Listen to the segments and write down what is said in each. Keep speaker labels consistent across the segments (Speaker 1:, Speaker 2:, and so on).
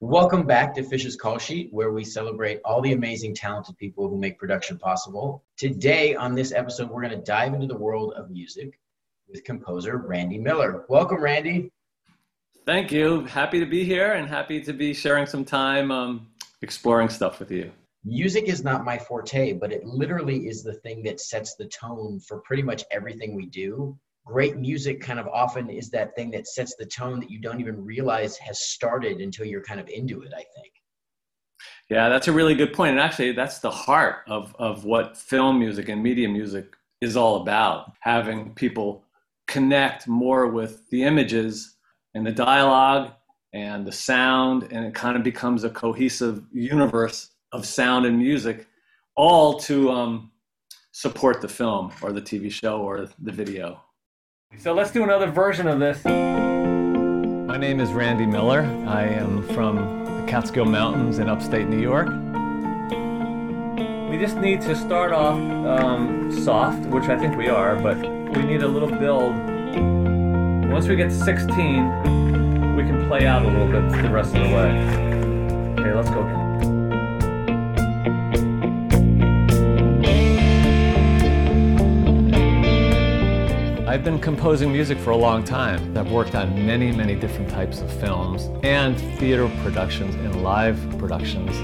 Speaker 1: Welcome back to Fish's Call Sheet, where we celebrate all the amazing, talented people who make production possible. Today, on this episode, we're going to dive into the world of music with composer Randy Miller. Welcome, Randy.
Speaker 2: Thank you. Happy to be here and happy to be sharing some time um, exploring stuff with you.
Speaker 1: Music is not my forte, but it literally is the thing that sets the tone for pretty much everything we do great music kind of often is that thing that sets the tone that you don't even realize has started until you're kind of into it, I think.
Speaker 2: Yeah, that's a really good point. And actually, that's the heart of, of what film music and media music is all about having people connect more with the images and the dialogue and the sound, and it kind of becomes a cohesive universe of sound and music, all to um, support the film or the TV show or the video. So let's do another version of this. My name is Randy Miller. I am from the Catskill Mountains in upstate New York. We just need to start off um, soft, which I think we are, but we need a little build. Once we get to 16, we can play out a little bit the rest of the way. Okay, let's go again. I've been composing music for a long time. I've worked on many, many different types of films and theater productions and live productions.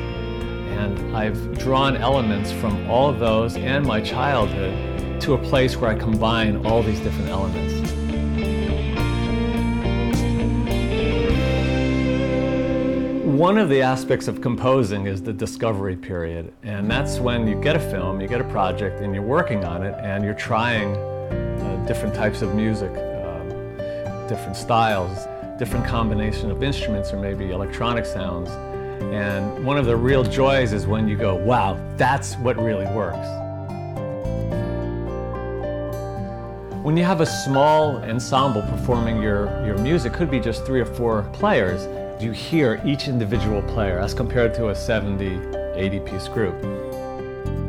Speaker 2: And I've drawn elements from all of those and my childhood to a place where I combine all these different elements. One of the aspects of composing is the discovery period. And that's when you get a film, you get a project, and you're working on it, and you're trying different types of music, um, different styles, different combination of instruments or maybe electronic sounds. And one of the real joys is when you go, wow, that's what really works. When you have a small ensemble performing your, your music, could be just three or four players, you hear each individual player as compared to a 70, 80 piece group.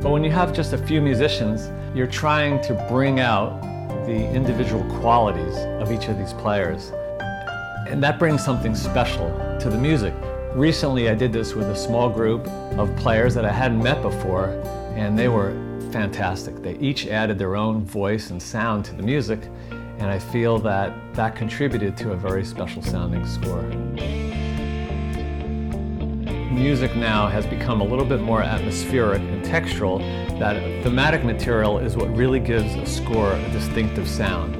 Speaker 2: But when you have just a few musicians, you're trying to bring out the individual qualities of each of these players. And that brings something special to the music. Recently, I did this with a small group of players that I hadn't met before, and they were fantastic. They each added their own voice and sound to the music, and I feel that that contributed to a very special sounding score. Music now has become a little bit more atmospheric and textural, that thematic material is what really gives a score a distinctive sound.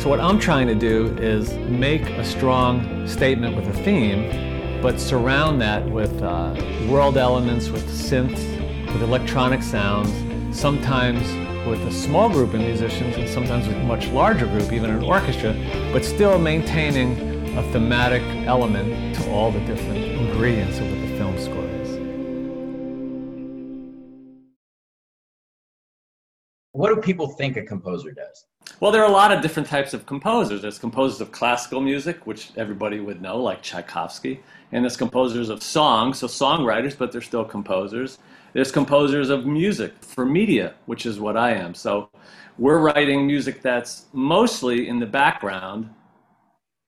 Speaker 2: So what I'm trying to do is make a strong statement with a theme, but surround that with uh, world elements, with synths, with electronic sounds, sometimes with a small group of musicians and sometimes with a much larger group, even an orchestra, but still maintaining a thematic element to all the different ingredients of what the film score is.
Speaker 1: what do people think a composer does?
Speaker 2: Well, there are a lot of different types of composers. There's composers of classical music, which everybody would know, like Tchaikovsky, and there's composers of songs, so songwriters, but they're still composers. There's composers of music for media, which is what I am. So we're writing music that's mostly in the background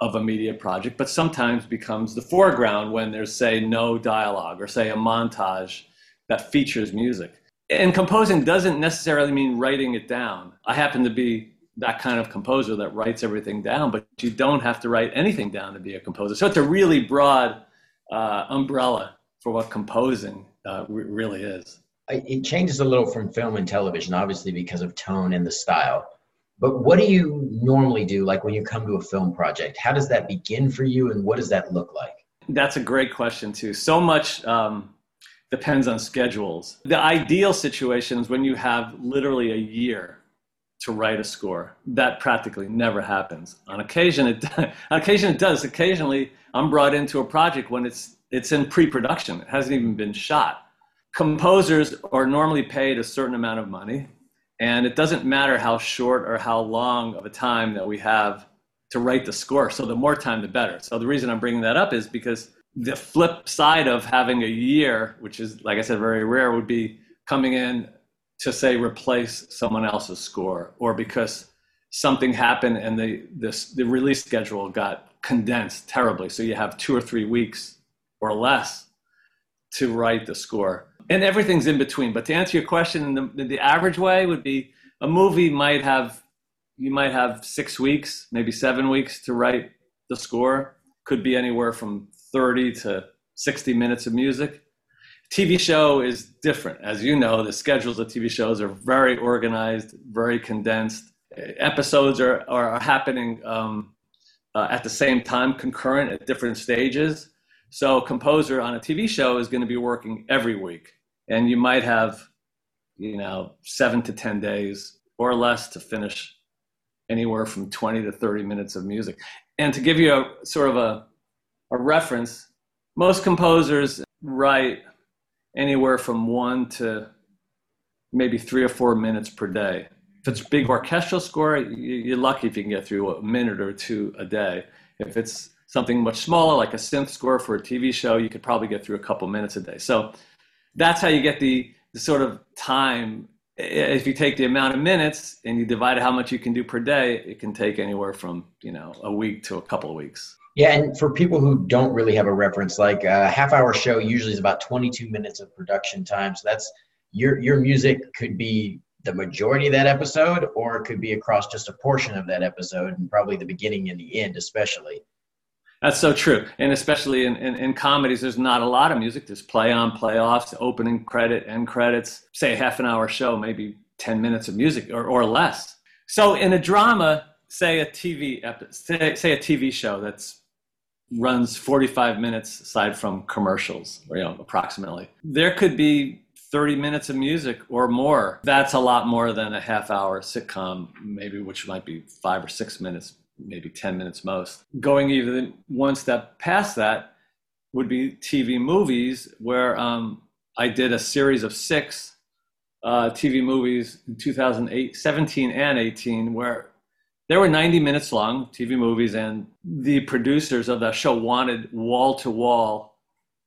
Speaker 2: of a media project, but sometimes becomes the foreground when there's, say, no dialogue or, say, a montage that features music and composing doesn't necessarily mean writing it down. I happen to be that kind of composer that writes everything down, but you don't have to write anything down to be a composer. So it's a really broad uh, umbrella for what composing uh, really is.
Speaker 1: It changes a little from film and television, obviously, because of tone and the style. But what do you normally do, like when you come to a film project? How does that begin for you, and what does that look like?
Speaker 2: That's a great question, too. So much um, depends on schedules. The ideal situation is when you have literally a year to write a score. That practically never happens. On occasion, it on occasion it does. Occasionally, I'm brought into a project when it's it's in pre-production. It hasn't even been shot. Composers are normally paid a certain amount of money, and it doesn't matter how short or how long of a time that we have to write the score. So the more time, the better. So the reason I'm bringing that up is because the flip side of having a year, which is, like I said, very rare, would be coming in to say replace someone else's score or because something happened and the, this, the release schedule got condensed terribly. So you have two or three weeks or less to write the score. And everything's in between. But to answer your question, the, the average way would be a movie might have you might have six weeks, maybe seven weeks to write the score. Could be anywhere from 30 to 60 minutes of music. TV show is different. As you know, the schedules of TV shows are very organized, very condensed. Episodes are, are happening um, uh, at the same time, concurrent at different stages. So, a composer on a TV show is going to be working every week, and you might have, you know, seven to 10 days or less to finish anywhere from 20 to 30 minutes of music. And to give you a sort of a, a reference, most composers write anywhere from one to maybe three or four minutes per day. If it's big orchestral score, you're lucky if you can get through a minute or two a day. If it's something much smaller, like a synth score for a TV show, you could probably get through a couple minutes a day. So that's how you get the, the sort of time if you take the amount of minutes and you divide how much you can do per day, it can take anywhere from you know a week to a couple of weeks.
Speaker 1: Yeah, and for people who don't really have a reference, like uh, a half hour show usually is about 22 minutes of production time. So that's your your music could be the majority of that episode, or it could be across just a portion of that episode, and probably the beginning and the end, especially.
Speaker 2: That's so true. And especially in, in, in, comedies, there's not a lot of music. There's play on, play offs, opening credit, end credits, say a half an hour show, maybe 10 minutes of music or, or less. So in a drama, say a TV say, say a TV show that's runs 45 minutes aside from commercials, you know, approximately. There could be 30 minutes of music or more. That's a lot more than a half hour sitcom, maybe which might be five or six minutes maybe 10 minutes most. Going even one step past that would be TV movies, where um, I did a series of six uh, TV movies in 2008, 17 and 18, where they were 90 minutes long, TV movies, and the producers of that show wanted wall to wall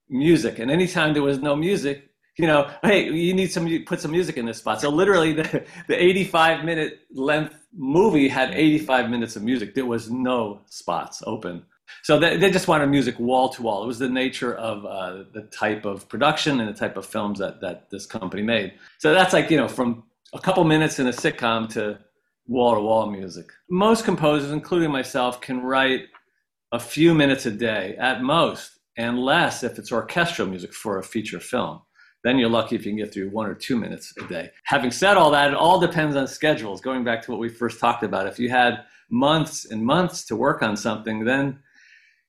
Speaker 2: music. And anytime there was no music, you know, hey, you need some, put some music in this spot. So literally, the, the 85 minute length movie had 85 minutes of music. There was no spots open. So they, they just wanted music wall to wall. It was the nature of uh, the type of production and the type of films that, that this company made. So that's like, you know, from a couple minutes in a sitcom to wall to wall music. Most composers, including myself, can write a few minutes a day at most, and less if it's orchestral music for a feature film then you're lucky if you can get through one or two minutes a day. Having said all that, it all depends on schedules. Going back to what we first talked about, if you had months and months to work on something, then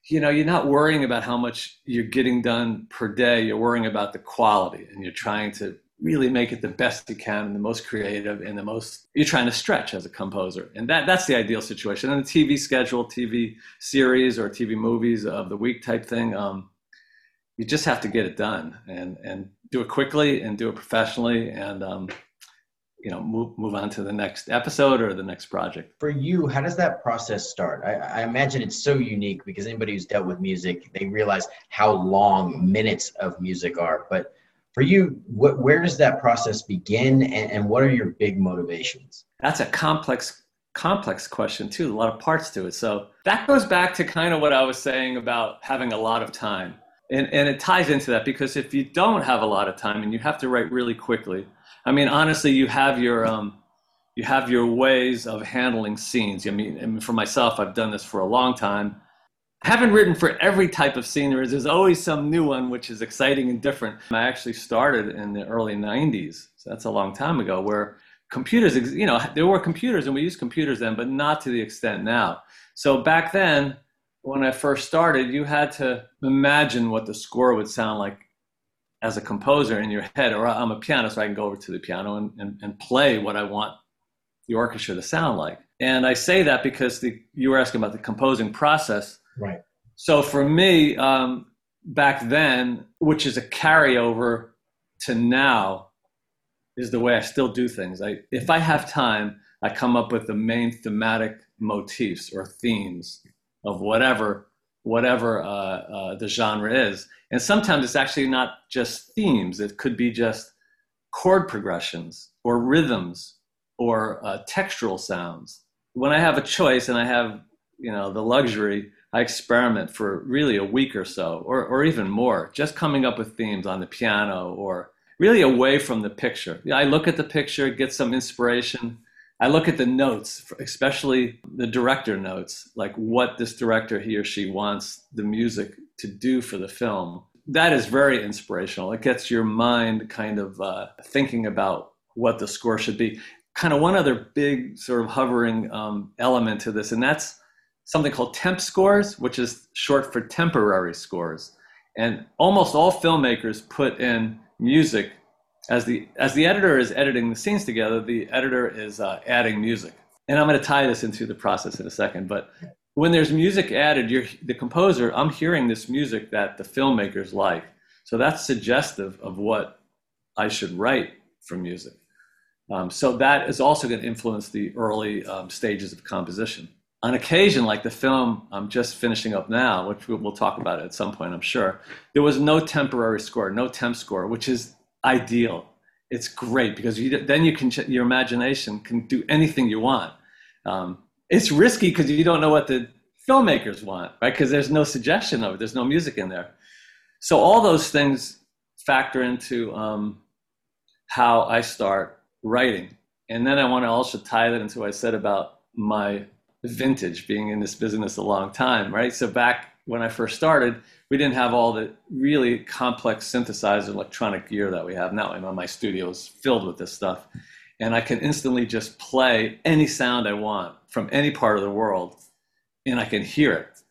Speaker 2: you know you're not worrying about how much you're getting done per day. You're worrying about the quality, and you're trying to really make it the best you can and the most creative and the most you're trying to stretch as a composer and that that's the ideal situation and the tv schedule tv series or tv movies of the week type thing um, you just have to get it done and and do it quickly and do it professionally and um, you know move move on to the next episode or the next project.
Speaker 1: For you how does that process start? I, I, imagine it's so unique because anybody who's dealt with music they realize how long minutes of music are. But for you what, where does that process begin and, and what are your big motivations?
Speaker 2: That's a complex complex question too a lot of parts to it. So that goes back to kind of what i was saying about having a lot of time and, and it ties into that because if you don't have a lot of time and you have to write really quickly, I mean, honestly, you have your um, you have your ways of handling scenes. I mean, I mean, for myself, I've done this for a long time. I haven't written for every type of scene. There's always some new one which is exciting and different. I actually started in the early 90s, so that's a long time ago, where computers, you know, there were computers and we used computers then, but not to the extent now. So back then, when I first started, you had to imagine what the score would sound like as a composer in your head, or I'm a pianist, so I can go over to the piano and, and, and play what I want the orchestra to sound like. And I say that because the, you were asking about the composing process.
Speaker 1: Right.
Speaker 2: So for me, um, back then, which is a carryover to now, is the way I still do things. I, if I have time, I come up with the main thematic motifs or themes of whatever whatever uh, uh, the genre is. And sometimes it's actually not just themes; it could be just chord progressions or rhythms or uh, textural sounds. When I have a choice and I have you know the luxury I experiment for really a week or so, or, or even more, just coming up with themes on the piano or really away from the picture. I look at the picture, get some inspiration. I look at the notes, especially the director notes, like what this director, he or she wants the music to do for the film. That is very inspirational. It gets your mind kind of uh, thinking about what the score should be. Kind of one other big sort of hovering um, element to this, and that's something called temp scores, which is short for temporary scores. And almost all filmmakers put in music as the as the editor is editing the scenes together. The editor is uh, adding music, and I'm going to tie this into the process in a second. But when there's music added, you're the composer. I'm hearing this music that the filmmakers like, so that's suggestive of what I should write for music. Um, so that is also going to influence the early um, stages of composition on occasion, like the film I'm just finishing up now, which we'll talk about at some point, I'm sure, there was no temporary score, no temp score, which is ideal. It's great because you, then you can your imagination can do anything you want. Um, it's risky because you don't know what the filmmakers want, right? Because there's no suggestion of it. There's no music in there. So all those things factor into um, how I start writing. And then I want to also tie that into what I said about my vintage being in this business a long time, right? So back when I first started, we didn't have all the really complex synthesizer electronic gear that we have now. My studio is filled with this stuff. And I can instantly just play any sound I want from any part of the world, and I can hear it.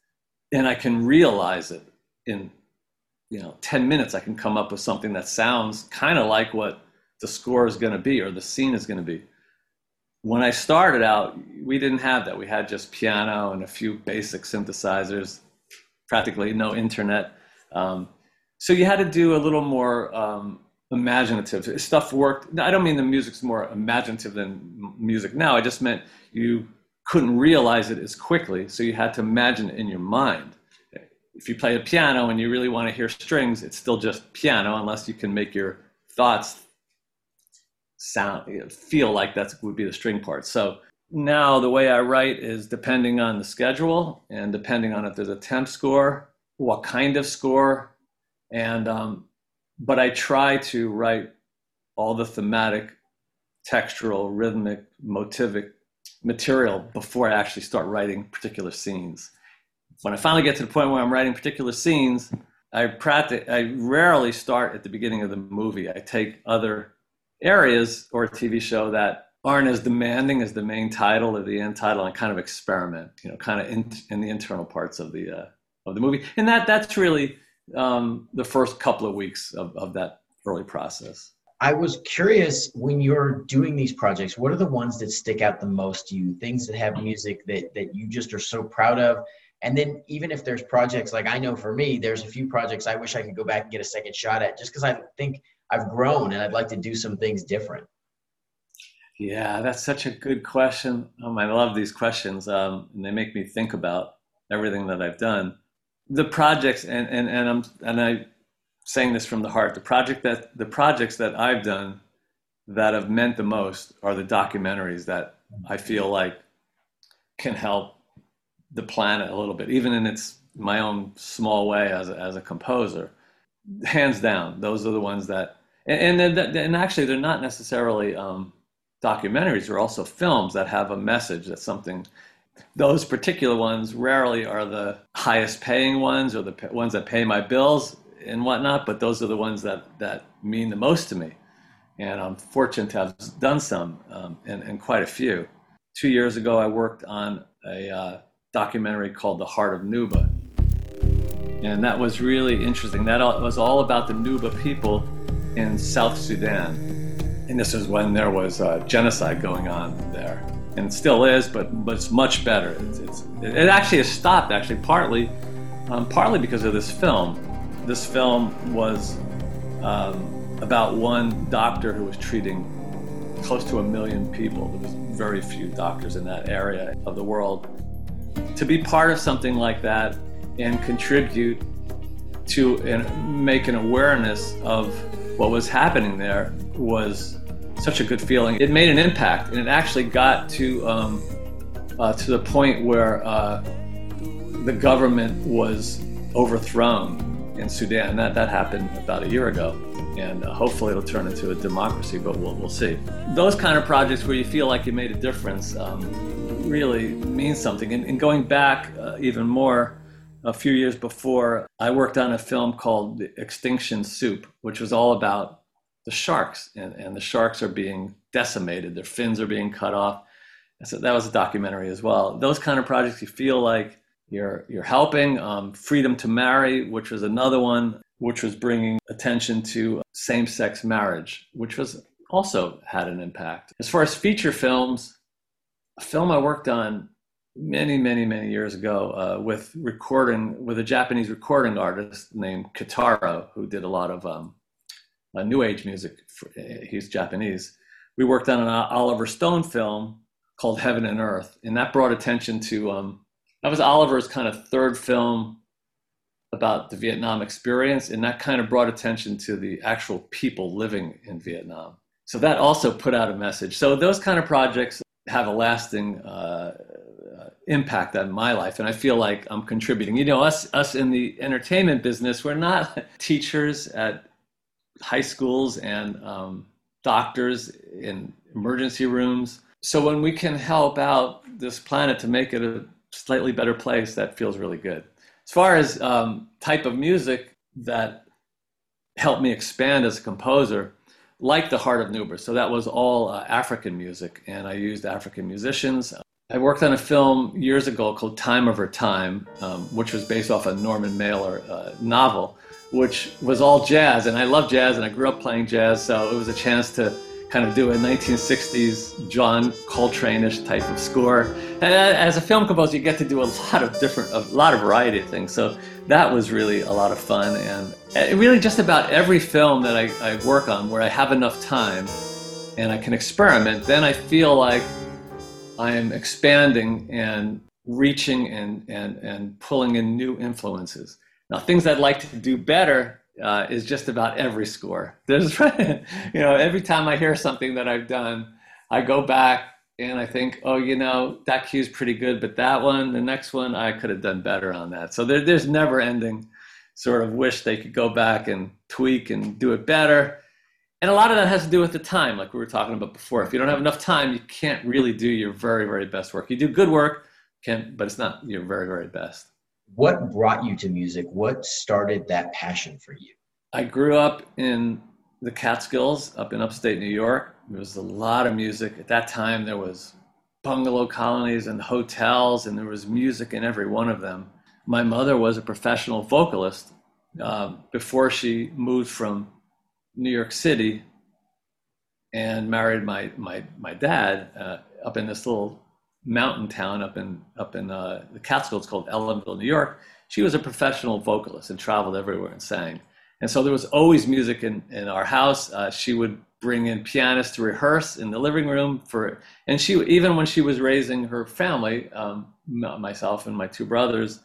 Speaker 2: And I can realize it in you know 10 minutes i can come up with something that sounds kind of like what the score is going to be or the scene is going to be when I started out, we didn't have that. We had just piano and a few basic synthesizers, practically no internet. Um, so you had to do a little more um, imaginative stuff. Worked. I don't mean the music's more imaginative than music now. I just meant you couldn't realize it as quickly, so you had to imagine it in your mind. If you play a piano and you really want to hear strings, it's still just piano, unless you can make your thoughts sound feel like that would be the string part. So now the way I write is depending on the schedule and depending on if there's a temp score, what kind of score, and um, but I try to write all the thematic, textural, rhythmic, motivic material before I actually start writing particular scenes. When I finally get to the point where I'm writing particular scenes, I practice. I rarely start at the beginning of the movie. I take other areas or a TV show that aren't as demanding as the main title or the end title and kind of experiment, you know, kind of in, in the internal parts of the uh, of the movie. And that that's really um, the first couple of weeks of, of that early process.
Speaker 1: I was curious when you're doing these projects, what are the ones that stick out the most to you? Things that have music that that you just are so proud of. And then even if there's projects like I know for me, there's a few projects I wish I could go back and get a second shot at just because I think I've grown and I'd like to do some things different?
Speaker 2: Yeah, that's such a good question. Um, I love these questions, um, and they make me think about everything that I've done. The projects, and and and I'm and I saying this from the heart. The project that the projects that I've done that have meant the most are the documentaries that I feel like can help the planet a little bit, even in its my own small way as a, as a composer. Hands down, those are the ones that and and, and actually they're not necessarily um, documentaries they're also films that have a message that something those particular ones rarely are the highest paying ones or the ones that pay my bills and whatnot but those are the ones that that mean the most to me. And i'm fortunate to have done some um, and, and quite a few. Two years ago i worked on a uh, documentary called the heart of nuba. And that was really interesting. That was all about the nuba people in South Sudan. And this is when there was uh, genocide going on there. And it still is, but, but it's much better. It's, it's, it actually has stopped, actually, partly, um, partly because of this film. This film was um, about one doctor who was treating close to a million people. There was very few doctors in that area of the world. To be part of something like that and contribute to and make an awareness of what was happening there was such a good feeling. It made an impact, and it actually got to um, uh, to the point where uh, the government was overthrown in Sudan. That, that happened about a year ago. And uh, hopefully it'll turn into a democracy, but we'll, we'll see. Those kind of projects where you feel like you made a difference um, really means something. And, and going back uh, even more, a few years before, I worked on a film called Extinction Soup, which was all about the sharks. And, and the sharks are being decimated, their fins are being cut off. So that was a documentary as well. Those kind of projects, you feel like you're you're helping. Um, Freedom to Marry, which was another one, which was bringing attention to same-sex marriage, which was also had an impact. As far as feature films, a film I worked on many, many, many years ago uh, with recording with a Japanese recording artist named Kitaro, who did a lot of um, uh, new age music. For, uh, he's Japanese. We worked on an Oliver Stone film called Heaven and Earth, and that brought attention to um, that was Oliver's kind of third film about the Vietnam experience, and that kind of brought attention to the actual people living in Vietnam. So that also put out a message. So those kind of projects have a lasting uh, impact on my life, and I feel like I'm contributing. You know, us us in the entertainment business, we're not teachers at high schools and um, doctors in emergency rooms. So when we can help out this planet to make it a slightly better place, that feels really good. As far as um, type of music that helped me expand as a composer, like the Heart of Nuba. So that was all uh, African music, and I used African musicians. I worked on a film years ago called Time Over Time, um, which was based off a Norman Mailer uh, novel, which was all jazz. And I love jazz, and I grew up playing jazz, so it was a chance to kind of do a 1960s John Coltrane-ish type of score. And uh, as a film composer, you get to do a lot of different, a lot of variety of things. So that was really a lot of fun. And uh, really just about every film that I, I work on where I have enough time and I can experiment, then I feel like I am expanding and reaching and, and, and pulling in new influences. Now, things I'd like to do better uh, is just about every score. There's, you know, every time I hear something that I've done, I go back and I think, oh, you know, that cue is pretty good, but that one, the next one, I could have done better on that. So there, there's never ending sort of wish they could go back and tweak and do it better. And a lot of that has to do with the time, like we were talking about before. If you don't have enough time, you can't really do your very, very best work. You do good work, can, but it's not your very, very best
Speaker 1: what brought you to music? What started that passion for you?
Speaker 2: I grew up in the Catskills up in upstate New York. There was a lot of music. At that time, there was bungalow colonies and hotels, and there was music in every one of them. My mother was a professional vocalist uh, before she moved from New York City and married my, my, my dad uh, up in this little mountain town up in up in uh, the Catskills called Ellenville, New York. She was a professional vocalist and traveled everywhere and sang. And so there was always music in, in our house. Uh, she would bring in pianists to rehearse in the living room for, and she even when she was raising her family, um, myself and my two brothers,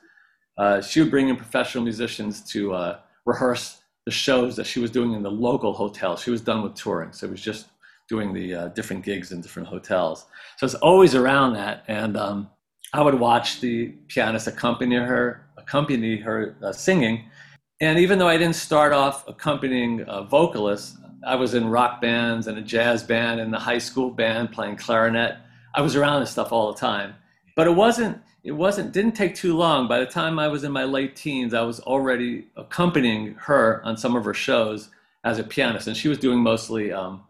Speaker 2: uh, she would bring in professional musicians to uh, rehearse the shows that she was doing in the local hotel. She was done with touring, so it was just doing the uh, different gigs in different hotels. So it's always around that, and um, I would watch the pianist accompany her, accompany her uh, singing. And even though I didn't start off accompanying a vocalist, I was in rock bands and a jazz band and the high school band playing clarinet. I was around this stuff all the time, but it wasn't. It wasn't. Didn't take too long. By the time I was in my late teens, I was already accompanying her on some of her shows as a pianist, and she was doing mostly um,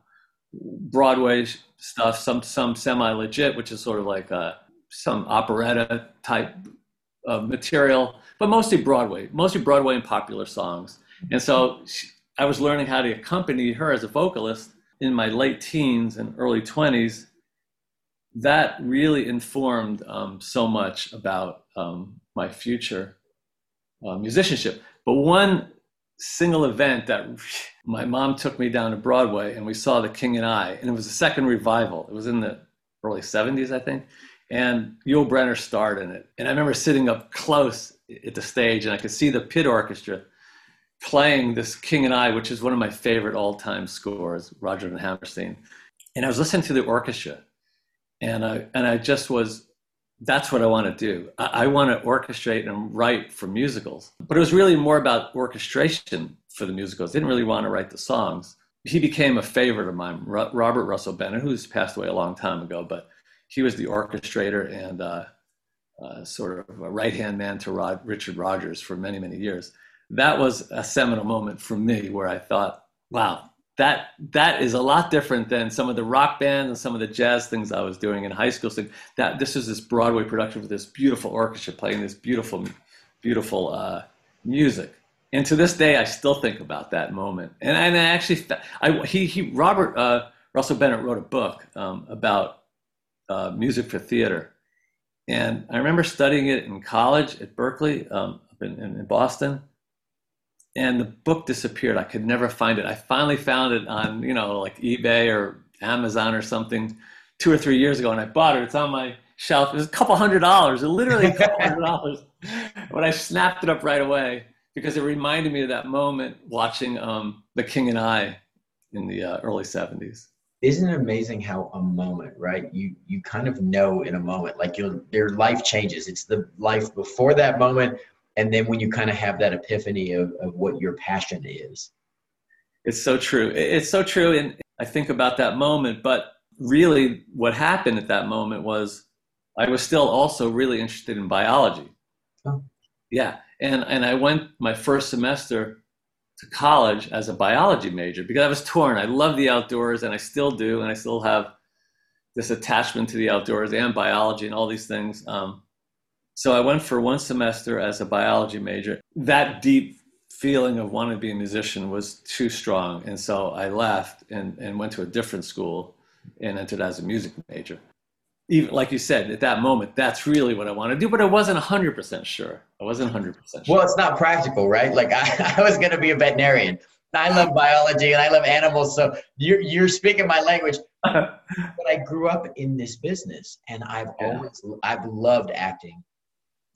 Speaker 2: Broadway stuff, some some semi legit, which is sort of like a, uh, some operetta type material, but mostly Broadway, mostly Broadway and popular songs. And so she, I was learning how to accompany her as a vocalist in my late teens and early 20s. That really informed um, so much about um, my future uh, musicianship. But one single event that my mom took me down to Broadway and we saw The King and I, and it was a second revival. It was in the early 70s, I think. And Yul Brynner starred in it. And I remember sitting up close at the stage and I could see the pit orchestra playing this King and I, which is one of my favorite all time scores, Rodgers and Hammerstein. And I was listening to the orchestra and I, and I just was that's what I want to do. I, I want to orchestrate and write for musicals. But it was really more about orchestration for the musicals. I didn't really want to write the songs. He became a favorite of mine, Robert Russell Bennett, who's passed away a long time ago, but he was the orchestrator and uh, uh, sort of a right hand man to Rod, Richard Rodgers for many, many years. That was a seminal moment for me where I thought, wow, that that is a lot different than some of the rock bands and some of the jazz things I was doing in high school. So that this is this Broadway production with this beautiful orchestra playing this beautiful, beautiful uh, music. And to this day, I still think about that moment. And, and I actually, I, he, he, Robert uh, Russell Bennett wrote a book um, about uh, music for theater. And I remember studying it in college at Berklee, um, in, in Boston and the book disappeared. I could never find it. I finally found it on, you know, like eBay or Amazon or something two or three years ago, and I bought it. It's on my shelf. It was a couple hundred dollars, literally a couple hundred dollars. But I snapped it up right away because it reminded me of that moment watching um, The King and I in the uh, early 70s.
Speaker 1: Isn't it amazing how a moment, right? You you kind of know in a moment, like your your life changes. It's the life before that moment and then when you kind of have that epiphany of, of what your passion is.
Speaker 2: It's so true. It's so true and i think about that moment but really what happened at that moment was i was still also really interested in biology. Oh. yeah. And and i went my first semester to college as a biology major because i was torn. I love the outdoors and i still do and i still have this attachment to the outdoors and biology and all these things. Um, so I went for one semester as a biology major. That deep feeling of wanting to be a musician was too strong. And so I left and, and went to a different school and entered as a music major. Even like you said, at that moment, that's really what I want to do, but I wasn't 100% sure. I wasn't 100% sure.
Speaker 1: Well, it's not practical, right? Like I, I was going to be a veterinarian. I love biology and I love animals. So you're, you're speaking my language. but I grew up in this business and I've yeah. always, I've loved acting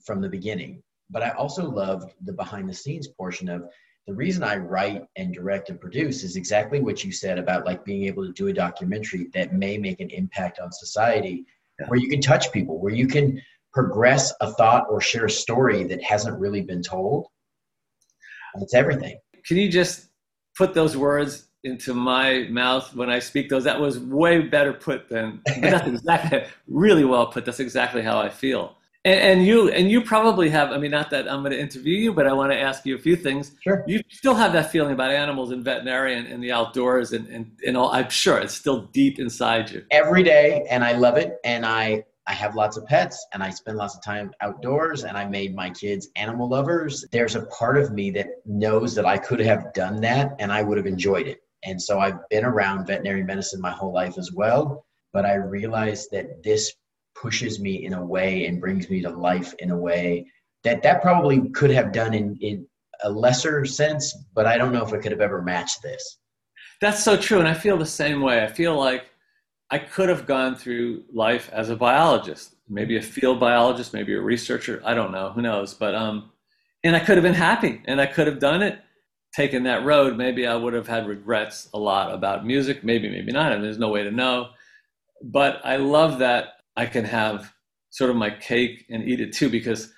Speaker 1: from the beginning. But I also loved the behind the scenes portion of the reason I write and direct and produce is exactly what you said about like being able to do a documentary that may make an impact on society yeah. where you can touch people, where you can progress a thought or share a story that hasn't really been told. It's everything.
Speaker 2: Can you just put those words into my mouth when I speak those? That was way better put than that's exactly really well put. That's exactly how I feel. And, and, you and you probably have. I mean, not that I'm going to interview you, but I want to ask you a few things.
Speaker 1: Sure.
Speaker 2: You still have that feeling about animals and veterinarian and the outdoors and and, and all. I'm sure it's still deep inside you.
Speaker 1: Every day, and I love it. And I I have lots of pets, and I spend lots of time outdoors. And I made my kids animal lovers. There's a part of me that knows that I could have done that, and I would have enjoyed it. And so I've been around veterinary medicine my whole life as well. But I realized that this pushes me in a way and brings me to life in a way that that probably could have done in, in a lesser sense, but I don't know if it could have ever matched this.
Speaker 2: That's so true. And I feel the same way. I feel like I could have gone through life as a biologist, maybe a field biologist, maybe a researcher. I don't know. Who knows? But, um, and I could have been happy and I could have done it, taken that road. Maybe I would have had regrets a lot about music. Maybe, maybe not. I mean, there's no way to know. But I love that I can have sort of my cake and eat it too because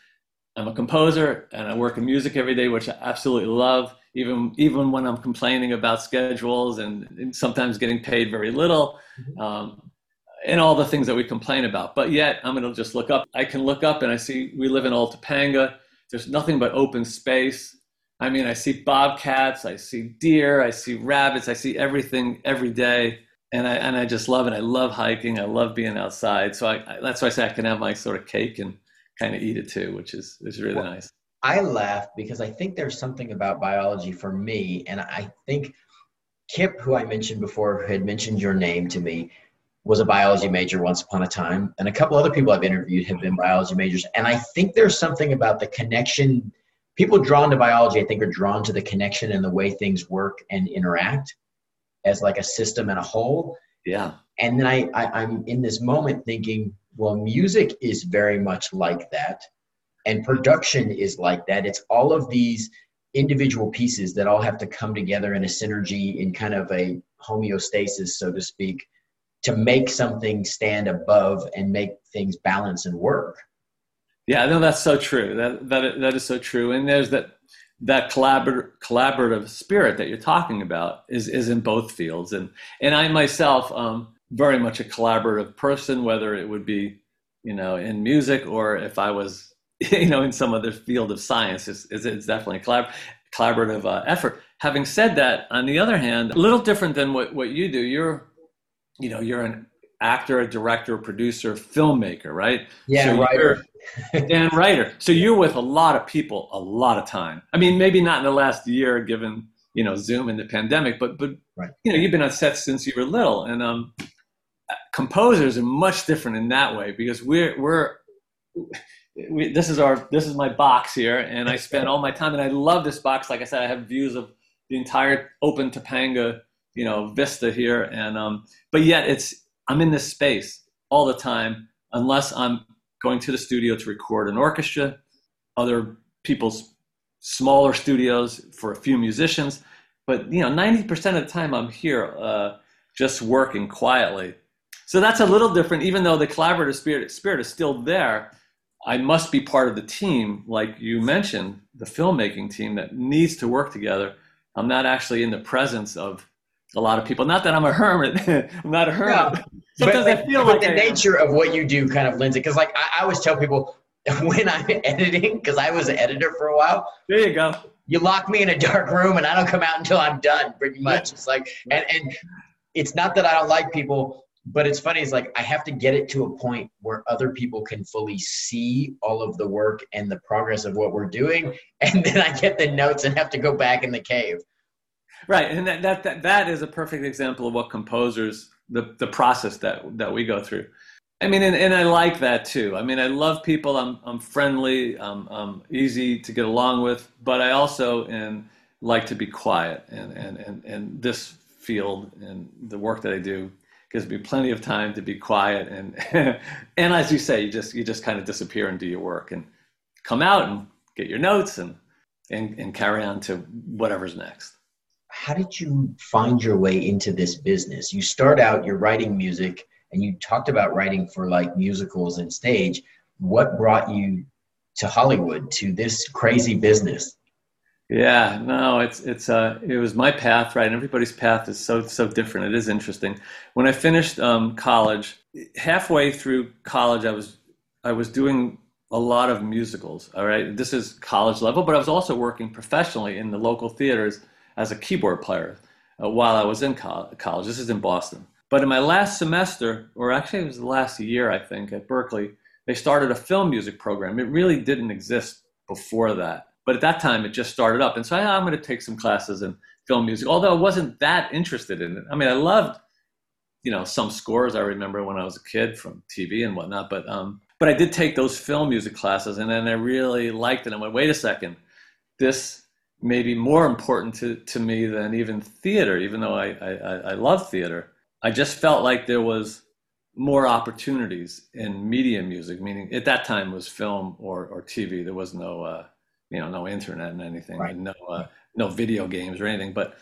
Speaker 2: I'm a composer and I work in music every day, which I absolutely love. Even even when I'm complaining about schedules and, and sometimes getting paid very little, mm-hmm. um, and all the things that we complain about. But yet I'm going to just look up. I can look up and I see we live in Old Topanga. There's nothing but open space. I mean, I see bobcats, I see deer, I see rabbits, I see everything every day and I and I just love it. I love hiking. I love being outside. So I, I, that's why I say I can have my sort of cake and kind of eat it too, which is is really well, nice.
Speaker 1: I laugh because I think there's something about biology for me, and I think Kip, who I mentioned before, had mentioned your name to me, was a biology major once upon a time, and a couple other people I've interviewed have been biology majors, and I think there's something about the connection. People drawn to biology, I think, are drawn to the connection and the way things work and interact as like a system and a whole.
Speaker 2: Yeah.
Speaker 1: And then I, I I'm in this moment thinking, well, music is very much like that, and production is like that. It's all of these individual pieces that all have to come together in a synergy in kind of a homeostasis, so to speak, to make something stand above and make things balance and work.
Speaker 2: Yeah, no, that's so true. That that that is so true. And there's that that collaborative collaborative spirit that you're talking about is is in both fields. And and I myself, um, very much a collaborative person, whether it would be you know in music or if I was you know in some other field of science. It's, it's definitely a collab- collaborative uh, effort. Having said that, on the other hand, a little different than what what you do. You're you know you're an actor, a director, a producer, filmmaker, right?
Speaker 1: Yeah, so writer.
Speaker 2: Dan writer. So you're with a lot of people a lot of time. I mean, maybe not in the last year, given you know Zoom and the pandemic, but but right. you know you've been on set since you were little, and um, composers are much different in that way because we're we're we, this is our this is my box here, and I spend all my time, and I love this box. Like I said, I have views of the entire open Topanga, you know, vista here, and um, but yet it's I'm in this space all the time, unless I'm going to the studio to record an orchestra, other people's smaller studios for a few musicians. But you know, 90% of the time I'm here uh, just working quietly. So that's a little different, even though the collaborative spirit, spirit is still there. I must be part of the team, like you mentioned, the filmmaking team that needs to work together. I'm not actually in the presence of a lot of people. Not that I'm a hermit. I'm not a hermit.
Speaker 1: Sometimes but, I feel like the I nature am. of what you do kind of lends it. Because like I, I always tell people when I'm editing, because I was an editor for a while.
Speaker 2: There you go.
Speaker 1: You lock me in a dark room and I don't come out until I'm done. Pretty much. It's like and and it's not that I don't like people, but it's funny. It's like I have to get it to a point where other people can fully see all of the work and the progress of what we're doing, and then I get the notes and have to go back in the cave.
Speaker 2: Right, and that, that that that is a perfect example of what composers the the process that that we go through. I mean, and, and I like that too. I mean, I love people. I'm I'm friendly. I'm, I'm easy to get along with. But I also and like to be quiet. And and and and this field and the work that I do gives me plenty of time to be quiet. And and as you say, you just you just kind of disappear and do your work and come out and get your notes and and, and carry on to whatever's next
Speaker 1: how did you find your way into this business? You start out, you're writing music, and you talked about writing for like musicals and stage. What brought you to Hollywood to this crazy business?
Speaker 2: Yeah, no, it's it's uh it was my path, right? And everybody's path is so so different. It is interesting. When I finished um, college, halfway through college, I was I was doing a lot of musicals. All right, this is college level, but I was also working professionally in the local theaters as a keyboard player uh, while I was in college. This is in Boston. But in my last semester, or actually it was the last year, I think, at Berklee, they started a film music program. It really didn't exist before that. But at that time, it just started up. And so I, I'm going to take some classes in film music, although I wasn't that interested in it. I mean, I loved, you know, some scores I remember when I was a kid from TV and whatnot. But, um, but I did take those film music classes, and then I really liked it. I went, wait a second, this maybe more important to, to me than even theater, even though I, I, I love theater. I just felt like there was more opportunities in media music, meaning at that time was film or, or TV. There was no, uh, you know, no internet and anything, right. and no, uh, no video games or anything. But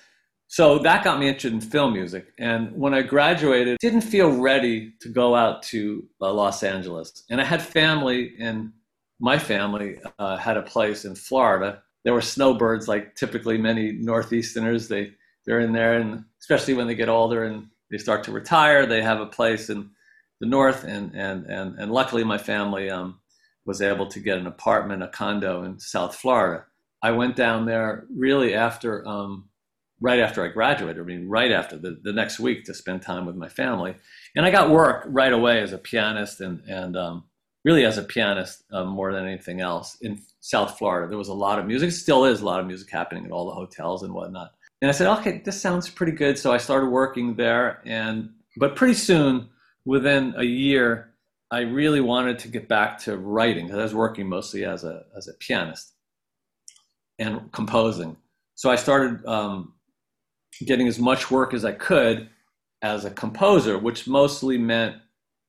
Speaker 2: so that got me interested in film music. And when I graduated, didn't feel ready to go out to uh, Los Angeles. And I had family, and my family uh, had a place in Florida there were snowbirds like typically many northeasterners they they're in there and especially when they get older and they start to retire they have a place in the north and and and, and luckily my family um, was able to get an apartment a condo in south florida. I went down there really after um, right after i graduated i mean right after the, the next week to spend time with my family. And i got work right away as a pianist and and um, really as a pianist um, more than anything else in South Florida. There was a lot of music, still is a lot of music happening at all the hotels and whatnot. And I said, okay, this sounds pretty good. So I started working there, and but pretty soon, within a year, I really wanted to get back to writing because I was working mostly as a as a pianist and composing. So I started um, getting as much work as I could as a composer, which mostly meant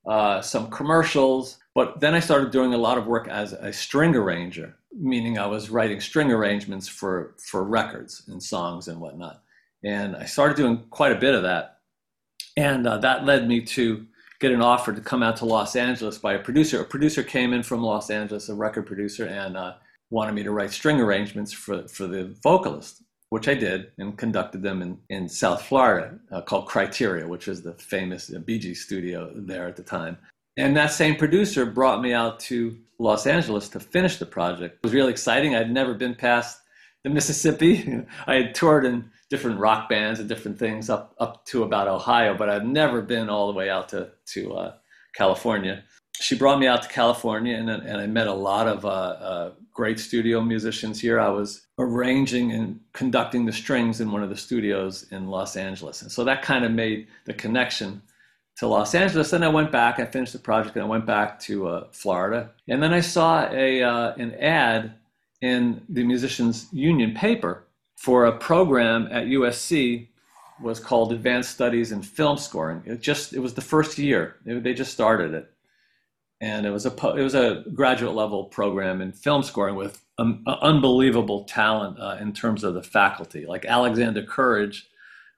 Speaker 2: uh, some commercials. But then I started doing a lot of work as a string arranger, meaning I was writing string arrangements for, for records and songs and whatnot. And I started doing quite a bit of that. And uh, that led me to get an offer to come out to Los Angeles by a producer. A producer came in from Los Angeles, a record producer, and uh, wanted me to write string arrangements for, for the vocalist, which I did and conducted them in, in South Florida uh, called Criteria, which is the famous uh, Gees studio there at the time. And that same producer brought me out to Los Angeles to finish the project. It was really exciting. I'd never been past the Mississippi. I had toured in different rock bands and different things up up to about Ohio, but I've never been all the way out to to uh, California. She brought me out to California, and and I met a lot of uh, uh, great studio musicians here. I was arranging and conducting the strings in one of the studios in Los Angeles, and so that kind of made the connection to Los Angeles. Then I went back. I finished the project, and I went back to uh, Florida. And then I saw a uh, an ad in the Musicians Union paper for a program at USC was called Advanced Studies in Film Scoring. It just it was the first year it, they just started it, and it was a it was a graduate level program in film scoring with um, unbelievable talent uh, in terms of the faculty. Like Alexander Courage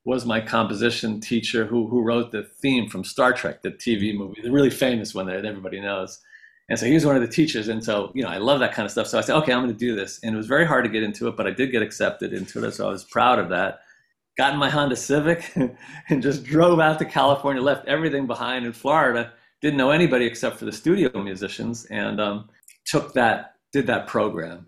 Speaker 2: was my composition teacher who who wrote the theme from Star Trek, the TV movie, the really famous one that everybody knows. And so he was one of the teachers. And so, you know, I love that kind of stuff. So I said, okay, I'm going to do this. And it was very hard to get into it, but I did get accepted into it. So I was proud of that. Got in my Honda Civic and just drove out to California, left everything behind in Florida. Didn't know anybody except for the studio musicians and um, took that, did that program.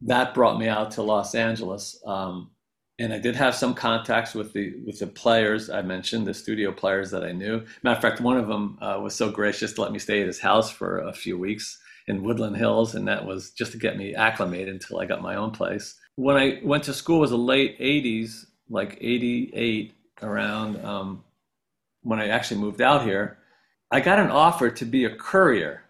Speaker 2: That brought me out to Los Angeles. Um, and I did have some contacts with the with the players I mentioned, the studio players that I knew. Matter of fact, one of them uh, was so gracious to let me stay at his house for a few weeks in Woodland Hills, and that was just to get me acclimated until I got my own place. When I went to school, it was the late '80s, like '88, around um, when I actually moved out here. I got an offer to be a courier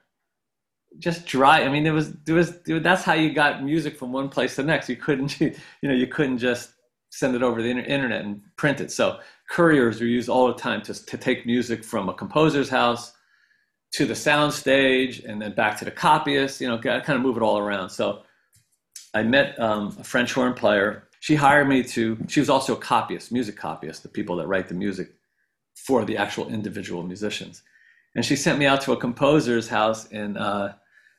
Speaker 2: just dry. I mean, there was, there was, that's how you got music from one place to the next. You couldn't, you know, you couldn't just send it over the internet and print it. So couriers are used all the time to, to take music from a composer's house to the sound stage and then back to the copyist, you know, kind of move it all around. So I met um, a French horn player. She hired me to, she was also a copyist, music copyist, the people that write the music for the actual individual musicians. And she sent me out to a composer's house in uh,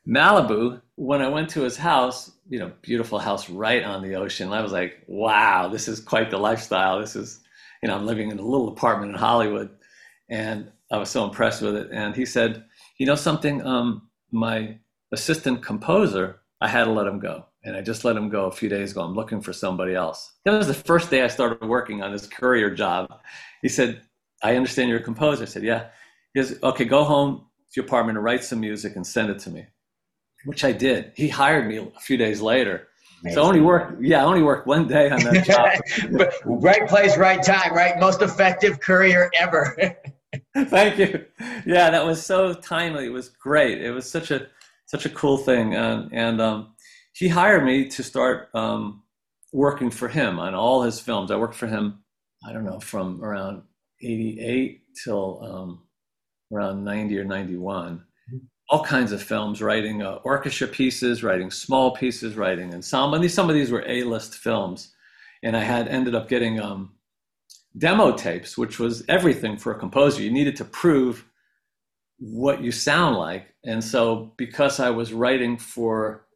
Speaker 2: Malibu. When I went to his house, you know, beautiful house right on the ocean. I was like, wow, this is quite the lifestyle. This is, you know, I'm living in a little apartment in Hollywood. And I was so impressed with it. And he said, you know something, um, my assistant composer, I had to let him go. And I just let him go a few days ago. I'm looking for somebody else. That was the first day I started working on this courier job. He said, I understand you're a composer. I said, yeah. He says, okay, go home to your apartment and write some music and send it to me which I did. He hired me a few days later. Amazing. So I only worked, yeah, I only worked one day on that
Speaker 1: job. but right place, right time, right? Most effective courier ever.
Speaker 2: Thank you. Yeah, that was so timely. It was great. It was such a such a cool thing, and and um, he hired me to start um, working for him on all his films. I worked for him. I don't know from around '88 till um, around '90 or '91 all kinds of films, writing uh, orchestra pieces, writing small pieces, writing ensemble. And these, some of these were A-list films, and I had ended up getting um, demo tapes, which was everything for a composer. You needed to prove what you sound like, and so because I was writing for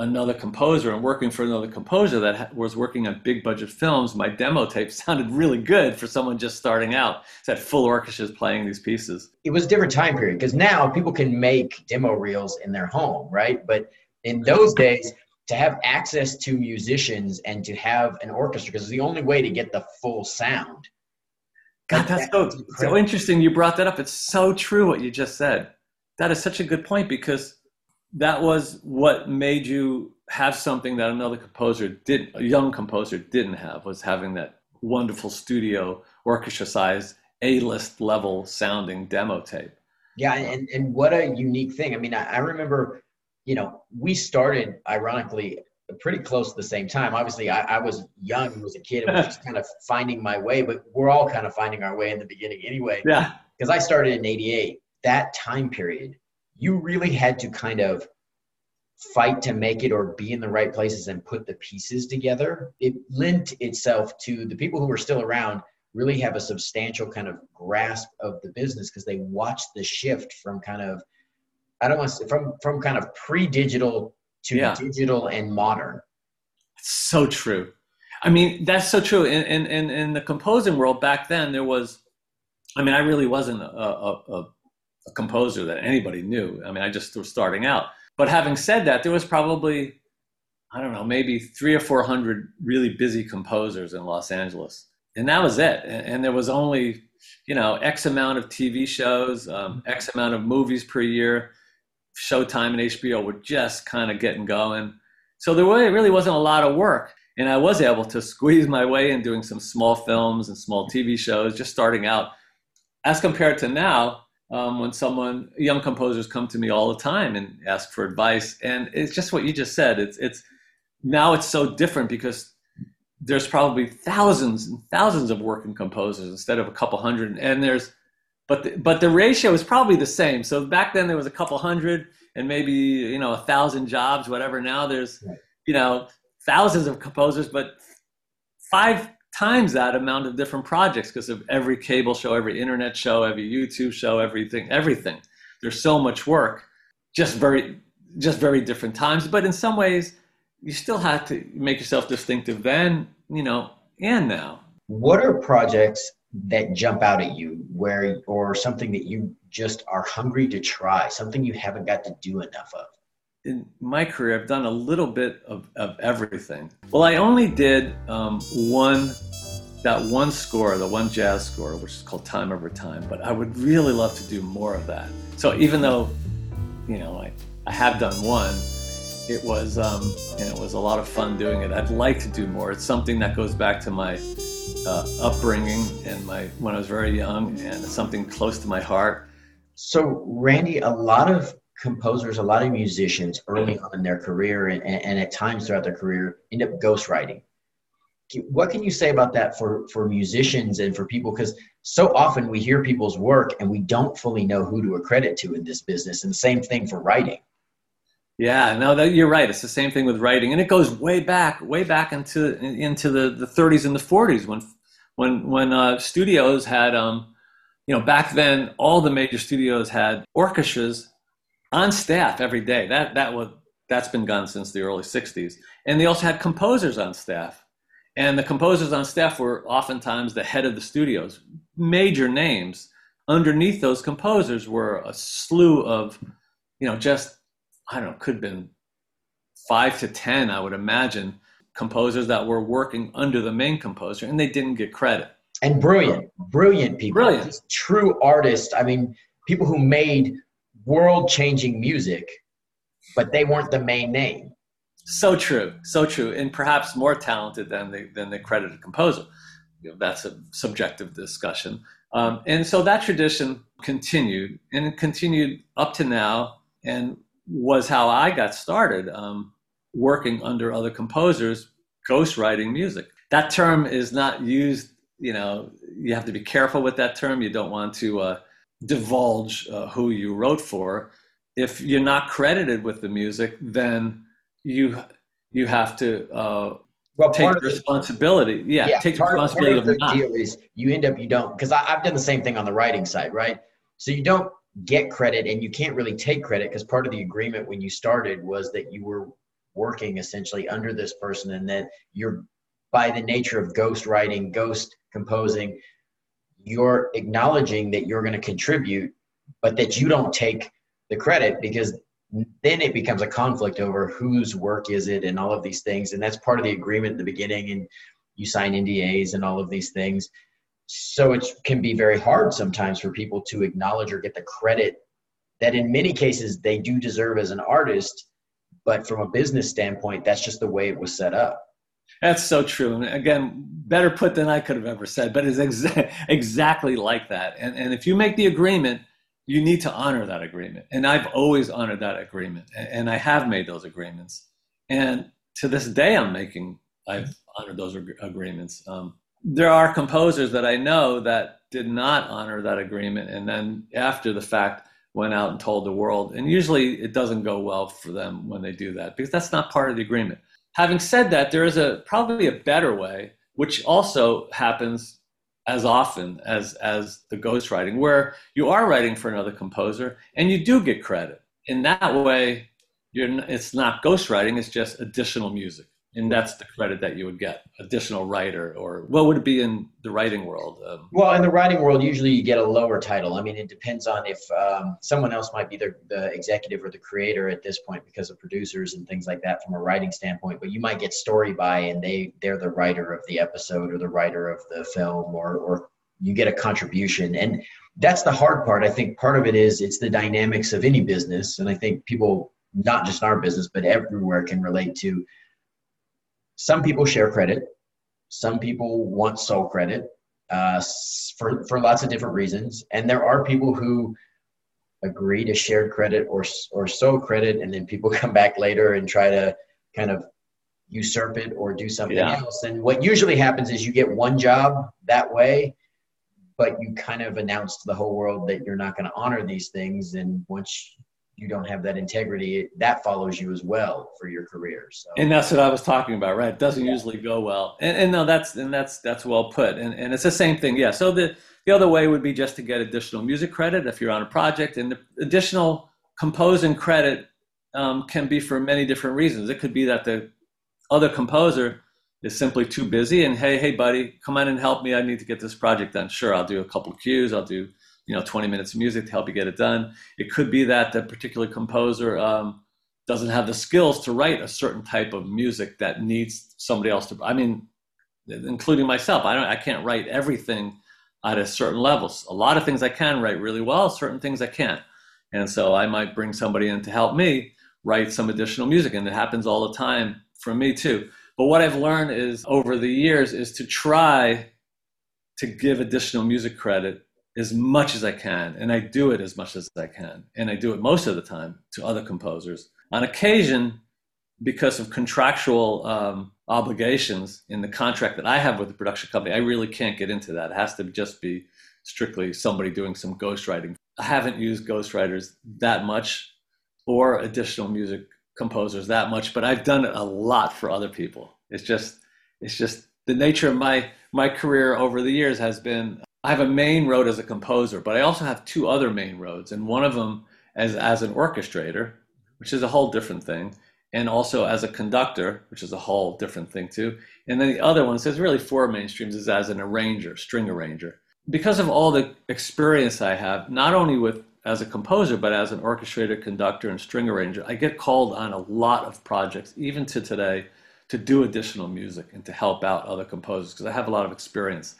Speaker 2: another composer and working for another composer that was working on big budget films, my demo tape sounded really good for someone just starting out. It's had full orchestras playing these pieces.
Speaker 1: It was a different time period because now people can make demo reels in their home, right? But in those days, to have access to musicians and to have an orchestra, because it's the only way to get the full sound.
Speaker 2: God, that's so, so interesting. You brought that up. It's so true what you just said. That is such a good point because that was what made you have something that another composer did a young composer didn't have was having that wonderful studio orchestra size a-list level sounding demo tape.
Speaker 1: Yeah and, and what a unique thing. I mean I, I remember you know we started ironically pretty close to the same time. Obviously i, I was young was a kid and was just kind of finding my way but we're all kind of finding our way in the beginning anyway.
Speaker 2: Yeah.
Speaker 1: Because i started in 88 that time period you really had to kind of fight to make it or be in the right places and put the pieces together. It lent itself to the people who were still around really have a substantial kind of grasp of the business because they watched the shift from kind of I don't want to say from from kind of pre-digital to yeah. digital and modern.
Speaker 2: It's so true. I mean, that's so true. In, in, in, in, the composing world back then, there was, I mean, I really wasn't a, a, a composer that anybody knew. I mean, I just was starting out. But having said that, there was probably, I don't know, maybe three or 400 really busy composers in Los Angeles. And that was it. And, there was only, you know, X amount of TV shows, um, X amount of movies per year. Showtime and HBO were just kind of getting going. So there really wasn't a lot of work. And I was able to squeeze my way in doing some small films and small TV shows, just starting out. As compared to now, um, when someone, young composers come to me all the time and ask for advice. And it's just what you just said. It's, it's now it's so different because there's probably thousands and thousands of working composers instead of a couple hundred. And there's but the, but the ratio is probably the same. So back then there was a couple hundred and maybe you know a thousand jobs, whatever. Now there's you know thousands of composers, but five times that amount of different projects because of every cable show, every internet show, every YouTube show, everything, everything. There's so much work, just very just very different times. But in some ways, you still have to make yourself distinctive then, you know, and now.
Speaker 1: What are projects that jump out at you where or something that you just are hungry to try something you haven't got to do enough of
Speaker 2: in my career i've done a little bit of, of everything. Well i only did um, one that one score the one jazz score which is called time over time but i would really love to do more of that. So even though you know i, I have done one it was um, and it was a lot of fun doing it. I'd like to do more. It's something that goes back to my uh, upbringing and my when I was very young, and it's something close to my heart.
Speaker 1: So, Randy, a lot of composers, a lot of musicians early on in their career and, and at times throughout their career end up ghostwriting. What can you say about that for, for musicians and for people? Because so often we hear people's work and we don't fully know who to accredit to in this business. And the same thing for writing.
Speaker 2: Yeah, no, that, you're right. It's the same thing with writing, and it goes way back, way back into into the, the 30s and the 40s when when when uh, studios had, um, you know, back then all the major studios had orchestras on staff every day. That that was that's been gone since the early 60s, and they also had composers on staff, and the composers on staff were oftentimes the head of the studios, major names. Underneath those composers were a slew of, you know, just I don't know, could have been five to 10, I would imagine, composers that were working under the main composer and they didn't get credit.
Speaker 1: And brilliant, brilliant people. Brilliant. Just true artists. I mean, people who made world changing music, but they weren't the main name.
Speaker 2: So true, so true, and perhaps more talented than the than the credited composer. You know, that's a subjective discussion. Um, and so that tradition continued and continued up to now. And was how I got started um, working under other composers, ghostwriting music. That term is not used, you know, you have to be careful with that term. You don't want to uh, divulge uh, who you wrote for. If you're not credited with the music, then you you have to uh, well, take responsibility. The, yeah, yeah, take part, responsibility part of,
Speaker 1: of the deal is you end up you don't because I've done the same thing on the writing side, right? So you don't get credit and you can't really take credit because part of the agreement when you started was that you were working essentially under this person and that you're by the nature of ghost writing ghost composing you're acknowledging that you're going to contribute but that you don't take the credit because then it becomes a conflict over whose work is it and all of these things. And that's part of the agreement in the beginning and you sign ndas and all of these things. So it can be very hard sometimes for people to acknowledge or get the credit that in many cases they do deserve as an artist but from a business standpoint that's just the way it was set up
Speaker 2: that's so true. And again better put than i could have ever said but it's exa- exactly like that. And, and if you make the agreement you need to honor that agreement. And i've always honored that agreement and, i have made those agreements. And to this day i'm making i've honored those ag- agreements. Um, there are composers that I know that did not honor that agreement and then after the fact went out and told the world. And usually it doesn't go well for them when they do that because that's not part of the agreement. Having said that, there is a probably a better way, which also happens as often as as the ghostwriting, where you are writing for another composer and you do get credit. In that way, you're it's not ghostwriting; it's just additional music and that's the credit that you would get additional writer or what would it be in the writing world? Um,
Speaker 1: well in the writing world usually you get a lower title. I mean it depends on if um, someone else might be the, the executive or the creator at this point because of producers and things like that from a writing standpoint but you might get story by and they they're the writer of the episode or the writer of the film or or you get a contribution. And that's the hard part. I think part of it is it's the dynamics of any business. And i think people not just in our business but everywhere can relate to some people share credit. Some people want sole credit uh, for, for lots of different reasons. And there are people who agree to shared credit or, or sole credit, and then people come back later and try to kind of usurp it or do something yeah. else. And what usually happens is you get one job that way, but you kind of announce to the whole world that you're not going to honor these things. And once you don't have that integrity, that follows you as well for your career. So.
Speaker 2: And that's what I was talking about, right? It doesn't yeah. usually go well. And, and no, that's and that's that's well put. And and it's the same thing, yeah. So the the other way would be just to get additional music credit if you're on a project, and the additional composing credit um, can be for many different reasons. It could be that the other composer is simply too busy, and hey, hey, buddy, come on and help me. I need to get this project done. Sure, I'll do a couple cues. I'll do you know 20 minutes of music to help you get it done. It could be that the particular composer um, doesn't have the skills to write a certain type of music that needs somebody else to i mean including myself. I don't i can't write everything at a certain level. A lot of things i can write really well certain things i can't. And so i might bring somebody in to help me write some additional music and it happens all the time for me too. But what i've learned is over the years is to try to give additional music credit as much as I can, and I do it as much as I can, and I do it most of the time to other composers. On occasion, because of contractual um, obligations in the contract that I have with the production company, I really can't get into that. It has to just be strictly somebody doing some ghostwriting. I haven't used ghostwriters that much or additional music composers that much, but I've done it a lot for other people. It's just, it's just the nature of my my career over the years has been I have a main road as a composer, but I also have two other main roads, and one of them as as an orchestrator, which is a whole different thing, and also as a conductor, which is a whole different thing too. And then the other one, so really four mainstreams, is as an arranger, string arranger. Because of all the experience I have, not only with as a composer, but as an orchestrator, conductor, and string arranger, I get called on a lot of projects, even to today, to do additional music and to help out other composers because I have a lot of experience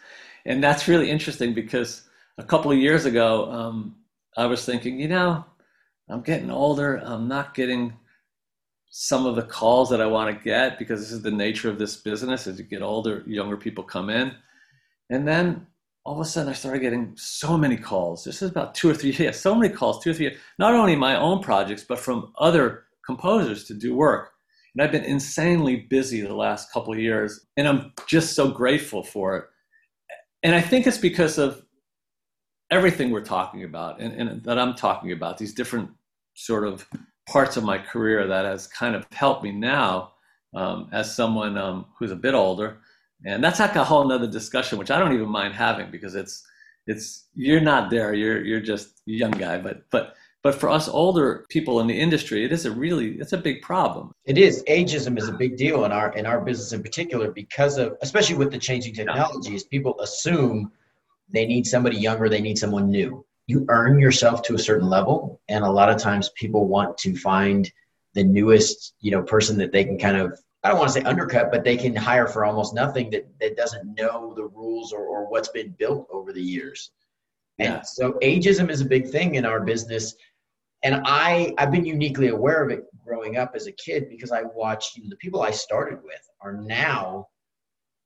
Speaker 2: and that's really interesting because a couple of years ago, um, I was thinking, you know, I'm getting older. I'm not getting some of the calls that I want to get because this is the nature of this business. As you get older, younger people come in, and then all of a sudden I started getting so many calls. This is about two or three years, so many calls, two or three years, not only my own projects, but from other composers to do work. And I've been insanely busy the last couple of years, and I'm just so grateful for it and I think it's because of everything we're talking about and, and, that I'm talking about, these different sort of parts of my career that has kind of helped me now um, as someone um, who's a bit older. And that's like a whole nother discussion, which I don't even mind having because it's, it's, you're not there. You're, you're just a young guy, but, but, but for us older people in the industry, it is a really, it's a big problem.
Speaker 1: It is. Ageism is a big deal in our, in our business in particular because of, especially with the changing technologies, people assume they need somebody younger, they need someone new. You earn yourself to a certain level. And a lot of times people want to find the newest, you know, person that they can kind of I don't want to say undercut, but they can hire for almost nothing that, that doesn't know the rules or, or what's been built over the years. And yeah. so ageism is a big thing in our business and I I've been uniquely aware of it growing up as a kid because I watched you know, the people I started with are now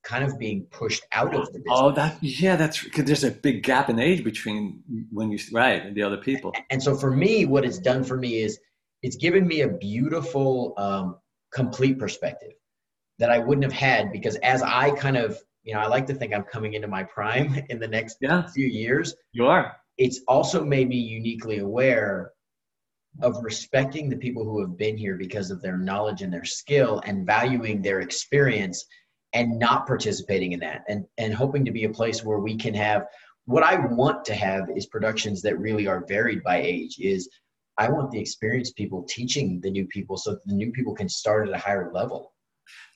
Speaker 1: kind of being pushed out of the business.
Speaker 2: Oh, that yeah, that's because there's a big gap in age between when you right and the other people.
Speaker 1: And so for me, what it's done for me is it's given me a beautiful, um, complete perspective that I wouldn't have had because as I kind of you know I like to think I'm coming into my prime in the next yeah. few years.
Speaker 2: You are.
Speaker 1: It's also made me uniquely aware of respecting the people who have been here because of their knowledge and their skill and valuing their experience and not participating in that and and hoping to be a place where we can have what I want to have is productions that really are varied by age is I want the experienced people teaching the new people so the new people can start at a higher level.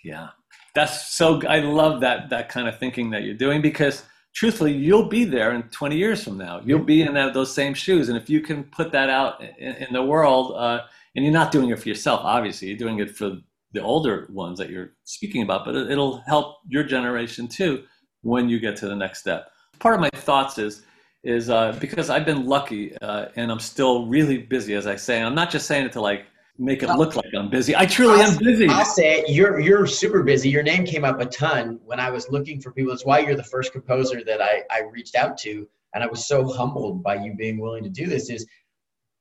Speaker 2: Yeah. That's so I love that that kind of thinking that you're doing because truthfully you'll be there in 20 years from now. You'll be in that, those same shoes and if you can put that out in, in the world uh, and you're not doing it for yourself obviously, you're doing it for the older ones that you're speaking about, but it'll help your generation too when you get to the next step. Part of my thoughts is is uh, because I've been lucky uh, and I'm still really busy, as I say. And I'm not just saying it to like make it look like I'm busy. I truly
Speaker 1: I'll,
Speaker 2: am busy.
Speaker 1: I'll say it. You're you're super busy. Your name came up a ton when I was looking for people. That's why you're the first composer that I, I reached out to, and I was so humbled by you being willing to do this. Is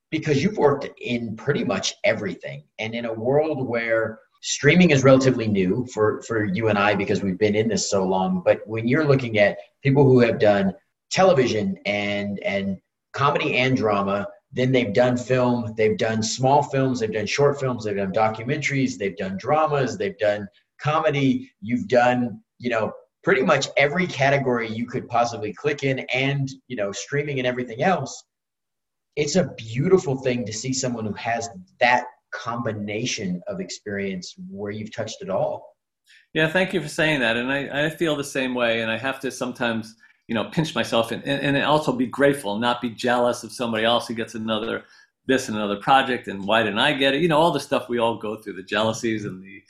Speaker 1: because you've worked in pretty much everything, and in a world where streaming is relatively new for for you and I because we've been in this so long. But when you're looking at people who have done television and and comedy and drama then they've done film they've done small films they've done short films they've done documentaries they've done dramas they've done comedy. You've done you know pretty much every category you could possibly click in and you know streaming and everything else. It's a beautiful thing to see someone who has that combination of experience where you've touched it all.
Speaker 2: Yeah thank you for saying that. And i, I feel the same way. And i have to sometimes you know pinch myself and, and, and also be grateful not be jealous of somebody else who gets another this and another project and why didn't i get it? You know all the stuff we all go through the jealousies and the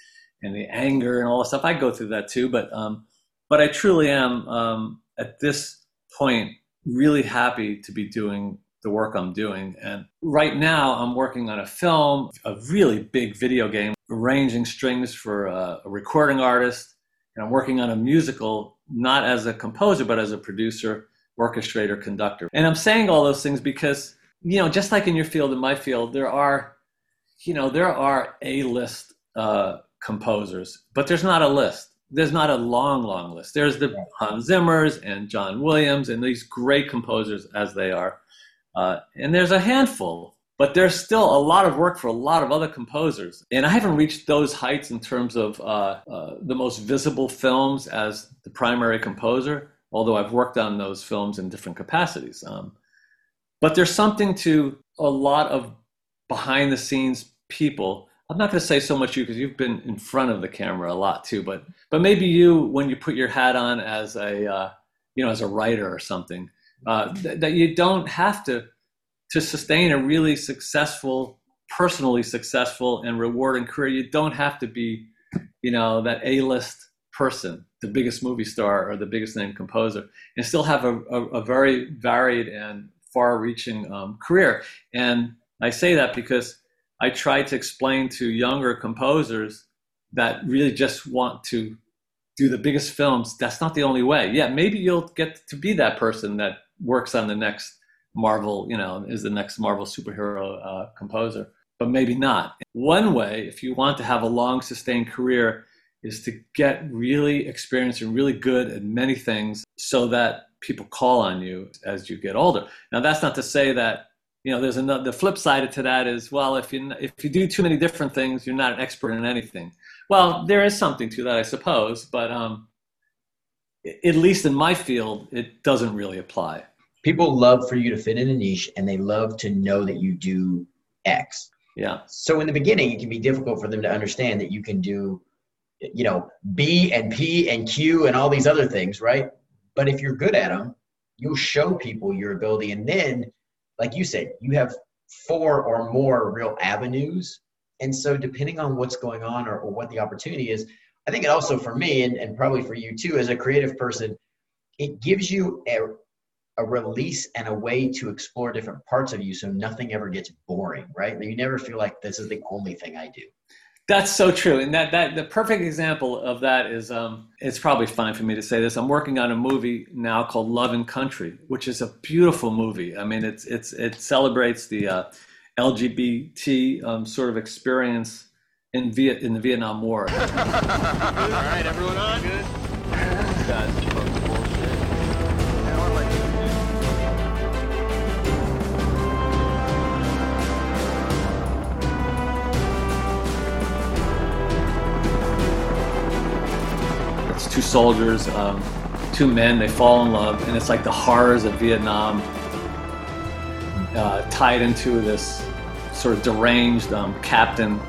Speaker 2: and the anger and all the stuff. I go through that too but um but i truly am um at this point really happy to be doing the work i'm doing. And right now i'm working on a film a really big video game arranging strings for a, a recording artist. And i'm working on a musical not as a composer, but as a producer, orchestrator, conductor. And I'm saying all those things because, you know, just like in your field, in my field, there are, you know, there are A list uh, composers, but there's not a list. There's not a long, long list. There's the Hans Zimmers and John Williams and these great composers as they are. Uh, and there's a handful but there's still a lot of work for a lot of other composers. And I haven't reached those heights in terms of uh, uh, the most visible films as the primary composer, although I've worked on those films in different capacities. Um, but there's something to a lot of behind the scenes people. I'm not going to say so much you because you've been in front of the camera a lot too, but but maybe you when you put your hat on as a uh, you know as a writer or something uh, th- that you don't have to to sustain a really successful, personally successful and rewarding career, you don't have to be, you know, that A-list person, the biggest movie star or the biggest name composer, and still have a, a, a very varied and far-reaching um, career. And I say that because I try to explain to younger composers that really just want to do the biggest films. That's not the only way. Yeah, maybe you'll get to be that person that works on the next Marvel, you know, is the next Marvel superhero uh, composer, but maybe not. One way, if you want to have a long, sustained career, is to get really experienced and really good at many things so that people call on you as you get older. Now, that's not to say that you know there's another the flip side to that is well if you if you do too many different things you're not an expert in anything well there is something to that i suppose but um at least in my field it doesn't really apply
Speaker 1: people love for you to fit in a niche and they love to know that you do X.
Speaker 2: Yeah.
Speaker 1: So in the beginning, it can be difficult for them to understand that you can do, you know, B and P and Q and all these other things, right? But if you're good at them, you'll show people your ability. And then, like you said, you have four or more real avenues. And so, depending on what's going on or, or what the opportunity is, I think it also for me and, and probably for you too, as a creative person, it gives you a, a release and a way to explore different parts of you so nothing ever gets boring, right? You never feel like this is the only thing I do.
Speaker 2: That's so true. And that, that the perfect example of that is um, it's probably fine for me to say this. I'm working on a movie now called Love and Country, which is a beautiful movie. I mean, it's it's it celebrates the uh, LGBT um, sort of experience in Viet in the Vietnam War.
Speaker 3: All right, everyone on? Good.
Speaker 2: Soldiers, um, two men, they fall in love, and it's like the horrors of Vietnam uh, tied into this sort of deranged um, captain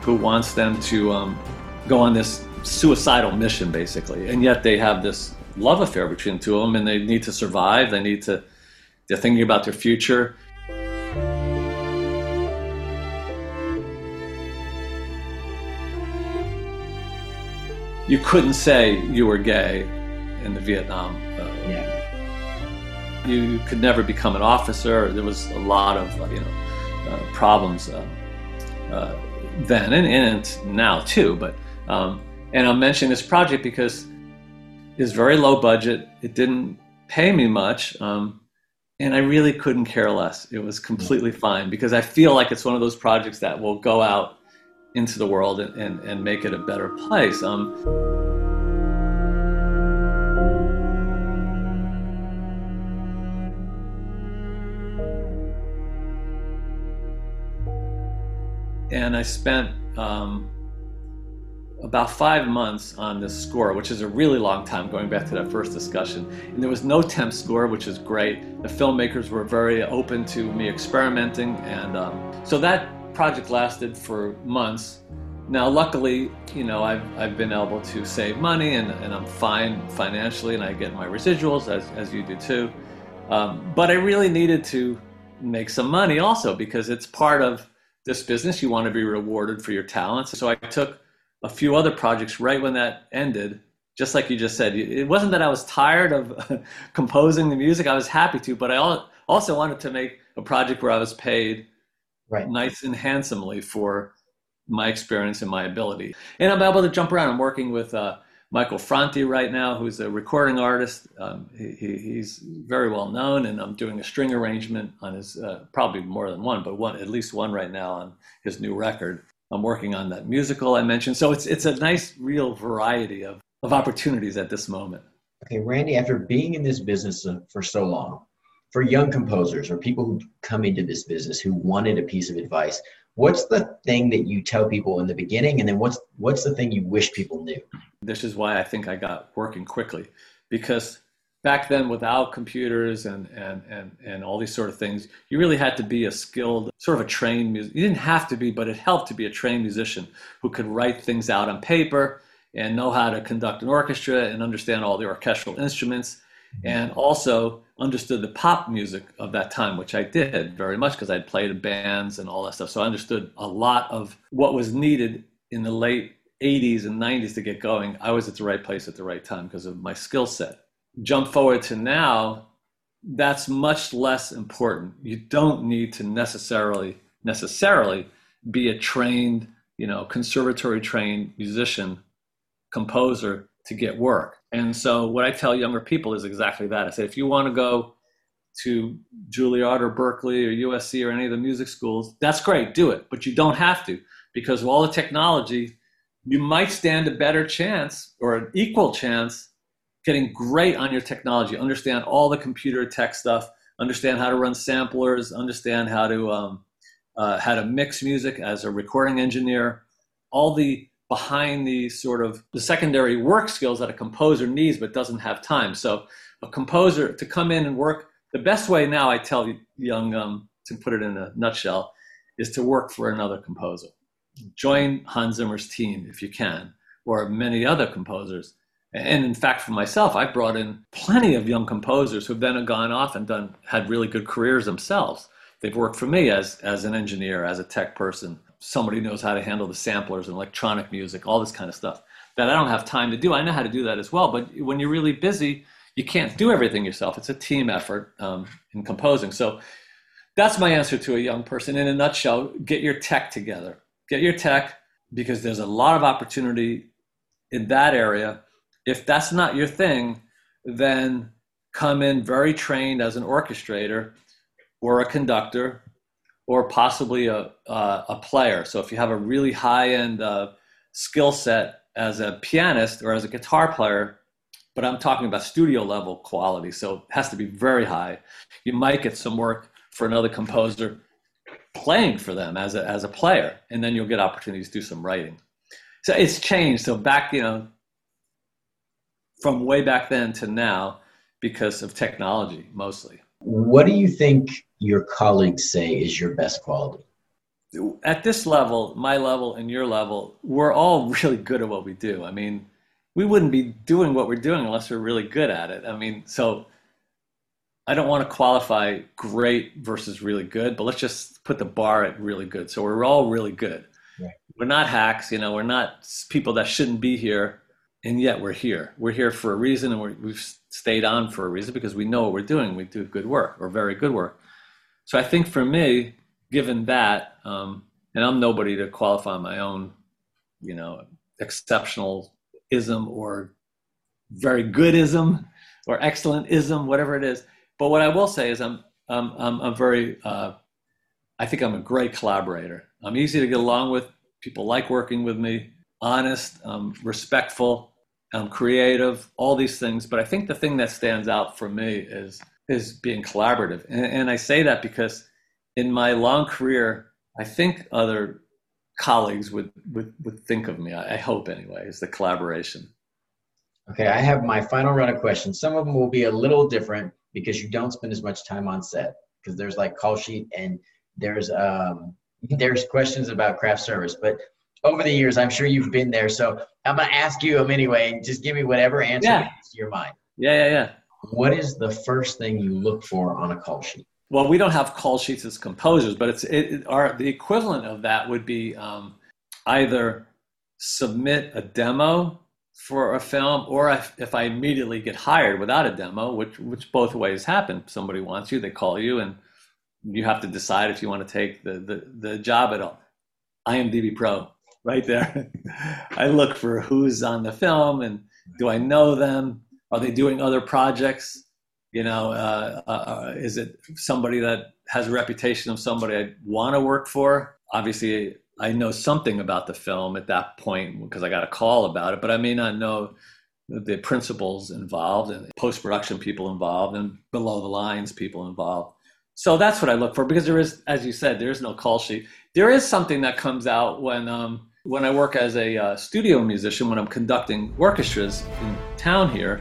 Speaker 2: who wants them to um, go on this suicidal mission, basically. And yet they have this love affair between the two of them, and they need to survive. They need to. They're thinking about their future. You couldn't say you were gay in the Vietnam. Uh,
Speaker 1: Yeah.
Speaker 2: you could never become an officer. There was a lot of uh, you know uh, problems uh, uh, then and, and now too. But um, and I'm mentioning this project because it's very low budget. It didn't pay me much, um, and I really couldn't care less. It was completely fine because I feel like it's one of those projects that will go out into the world and, and, and make it a better place. Um, and I spent um, about five months on this score, which is a really long time going back to that first discussion. And there was no temp score, which is great. The filmmakers were very open to me experimenting, and um, so that project lasted for months. Now, luckily, you know, I've, I've been able to save money and, and I'm fine financially, and I get my residuals as, as you do too. Um, but I really needed to make some money also because it's part of this business. You want to be rewarded for your talents. So I took a few other projects right when that ended. Just like you just said, it wasn't that I was tired of composing the music. I was happy to, but I also wanted to make a project where I was paid
Speaker 1: Right.
Speaker 2: nice and handsomely for my experience and my ability. And I'm able to jump around. I'm working with uh, Michael Franti right now, who's a recording artist. Um, he, he, he's very well known, and I'm doing a string arrangement on his, uh, probably more than one, but one at least one right now on his new record. I'm working on that musical I mentioned. So it's it's a nice, real variety of, of opportunities at this moment.
Speaker 1: Okay, Randy, after being in this business uh, for so long, for young composers or people who come into this business who wanted a piece of advice, what's the thing that you tell people in the beginning and then what's what's the thing you wish people knew?
Speaker 2: This is why I think I got working quickly because back then without computers and, and, and, and all these sort of things, you really had to be a skilled, sort of a trained musician. You didn't have to be, but it helped to be a trained musician who could write things out on paper and know how to conduct an orchestra and understand all the orchestral instruments Mm-hmm. and also understood the pop music of that time, which I did very much because I'd played in bands and all that stuff. So I understood a lot of what was needed in the late 80s and 90s to get going. I was at the right place at the right time because of my skill set. Jump forward to now, that's much less important. You don't need to necessarily necessarily be a trained, you know, conservatory trained musician, composer to get work. And so what I tell younger people is exactly that. I say if you want to go to Juilliard or Berklee or USC or any of the music schools, that's great, do it. But you don't have to because of all the technology, you might stand a better chance or an equal chance getting great on your technology, understand all the computer tech stuff, understand how to run samplers, understand how to um, uh, how to mix music as a recording engineer, all the behind the sort of the secondary work skills that a composer needs but doesn't have time. So a composer to come in and work the best way now I tell young um, to put it in a nutshell is to work for another composer. Join Hans Zimmer's team if you can, or many other composers. And in fact, for myself, I've brought in plenty of young composers who've then gone off and done had really good careers themselves. They've worked for me as as an engineer, as a tech person, somebody knows how to handle the samplers and electronic music, all this kind of stuff that I don't have time to do. I know how to do that as well, but when you're really busy, you can't do everything yourself. It's a team effort um, in composing. So that's my answer to a young person. In a nutshell, get your tech together. Get your tech because there's a lot of opportunity in that area. If that's not your thing, then come in very trained as an orchestrator or a conductor or possibly a, uh, a player. So if you have a really high end uh, skill set as a pianist or as a guitar player, but I'm talking about studio level quality, so it has to be very high. You might get some work for another composer playing for them as a, as a player, and then you'll get opportunities to do some writing. So it's changed. So back, you know, from way back then to now because of technology mostly.
Speaker 1: What do you think your colleagues say is your best quality?
Speaker 2: At this level, my level and your level, we're all really good at what we do. I mean, we wouldn't be doing what we're doing unless we're really good at it. I mean, so I don't want to qualify great versus really good, but let's just put the bar at really good. So we're all really good. Right. We're not hacks, you know, we're not people that shouldn't be here, and yet we're here. We're here for a reason, and we have stayed on for a reason because we know what we're doing. We do good work or very good work. So I think for me, given that, um, and I'm nobody to qualify my own, you know, exceptional ism or very good ism or excellent ism, whatever it is. But what I will say is I'm I'm I'm, I'm very uh, I think I'm a great collaborator. I'm easy to get along with. People like working with me. Honest, um, respectful, I'm creative. All these things. But I think the thing that stands out for me is is being collaborative. And, and I say that because in my long career, I think other colleagues would would, would think of me. I, I hope anyway, is the collaboration.
Speaker 1: Okay, I have my final run of questions. Some of them will be a little different because you don't spend as much time on set because there's like call sheet and there's um there's questions about craft service. But over the years, I'm sure you've been there. So I'm gonna ask you them anyway. Just give me whatever answer yeah. comes to your mind.
Speaker 2: Yeah, yeah, yeah.
Speaker 1: What is the first thing you look for on a call sheet?
Speaker 2: well, we don't have call sheets as composers, but it's it, our the equivalent of that would be um, either submit a demo for a film, or if, if I immediately get hired without a demo, which which both ways happen. Somebody wants you, they call you, and you have to decide if you want to take the the, the job at all. IMDb Pro, right there. I look for who's on the film and do I know them? Are they doing other projects? You know, uh, uh, uh, is it somebody that has a reputation of somebody I want to work for? Obviously, I know something about the film at that point because I got a call about it, but I may not know the principals involved and post production people involved and below the lines people involved. So that's what I look for because there is, as you said, there is no call sheet. There is something that comes out when um, when I work as a uh, studio musician when I'm conducting orchestras in town here.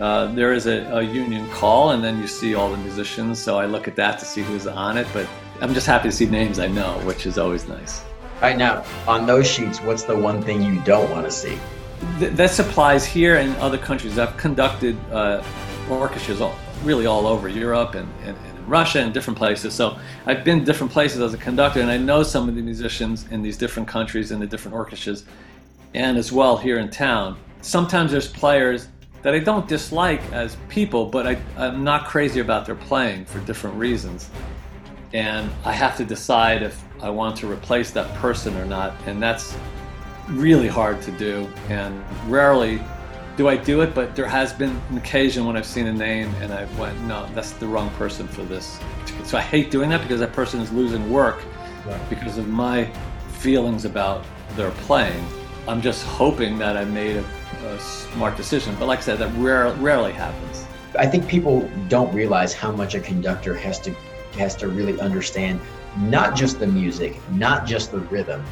Speaker 2: Uh, there is a, a, union call, and then you see all the musicians. So I look at that to see who's on it. But I'm just happy to see names I know, which is always nice.
Speaker 1: All right now, on those sheets, what's the one thing you don't want to see?
Speaker 2: Th- that applies here and other countries. I've conducted uh, orchestras all, really all over Europe and, and, and Russia and different places. So I've been different places as a conductor, and I know some of the musicians in these different countries and the different orchestras, and as well here in town. Sometimes there's players that I don't dislike as people, but I, I'm not crazy about their playing for different reasons. And I have to decide if I want to replace that person or not. And that's really hard to do. And rarely do I do it, but there has been an occasion when I've seen a name and I went, no, that's the wrong person for this. So I hate doing that because that person is losing work right. because of my feelings about their playing. I'm just hoping that I made a a smart decision. But like I said, that rare, rarely happens.
Speaker 1: I think people don't realize how much a conductor has to has to really understand not just the music, not just the rhythm,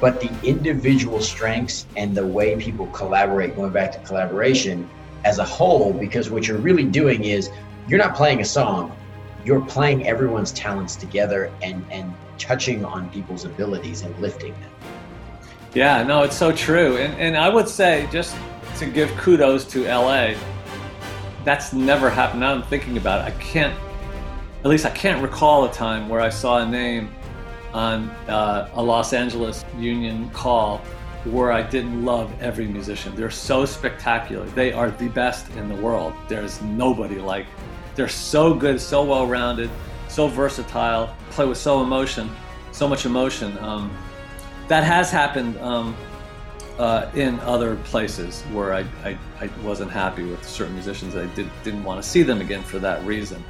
Speaker 1: but the individual strengths and the way people collaborate, going back to collaboration as a whole, because what you're really doing is you're not playing a song, you're playing everyone's talents together and, and touching on people's abilities and lifting them.
Speaker 2: Yeah, no, it's so true. And, and I would say, just to give kudos to LA, that's never happened. Now I'm thinking about it. I can't, at least I can't recall a time where I saw a name on uh, a Los Angeles union call where I didn't love every musician. They're so spectacular. They are the best in the world. There's nobody like. They're so good, so well rounded, so versatile, play with so emotion, so much emotion. Um, that has happened um, uh, in other places where I, I, I, wasn't happy with certain musicians. I did, didn't want to see them again for that reason.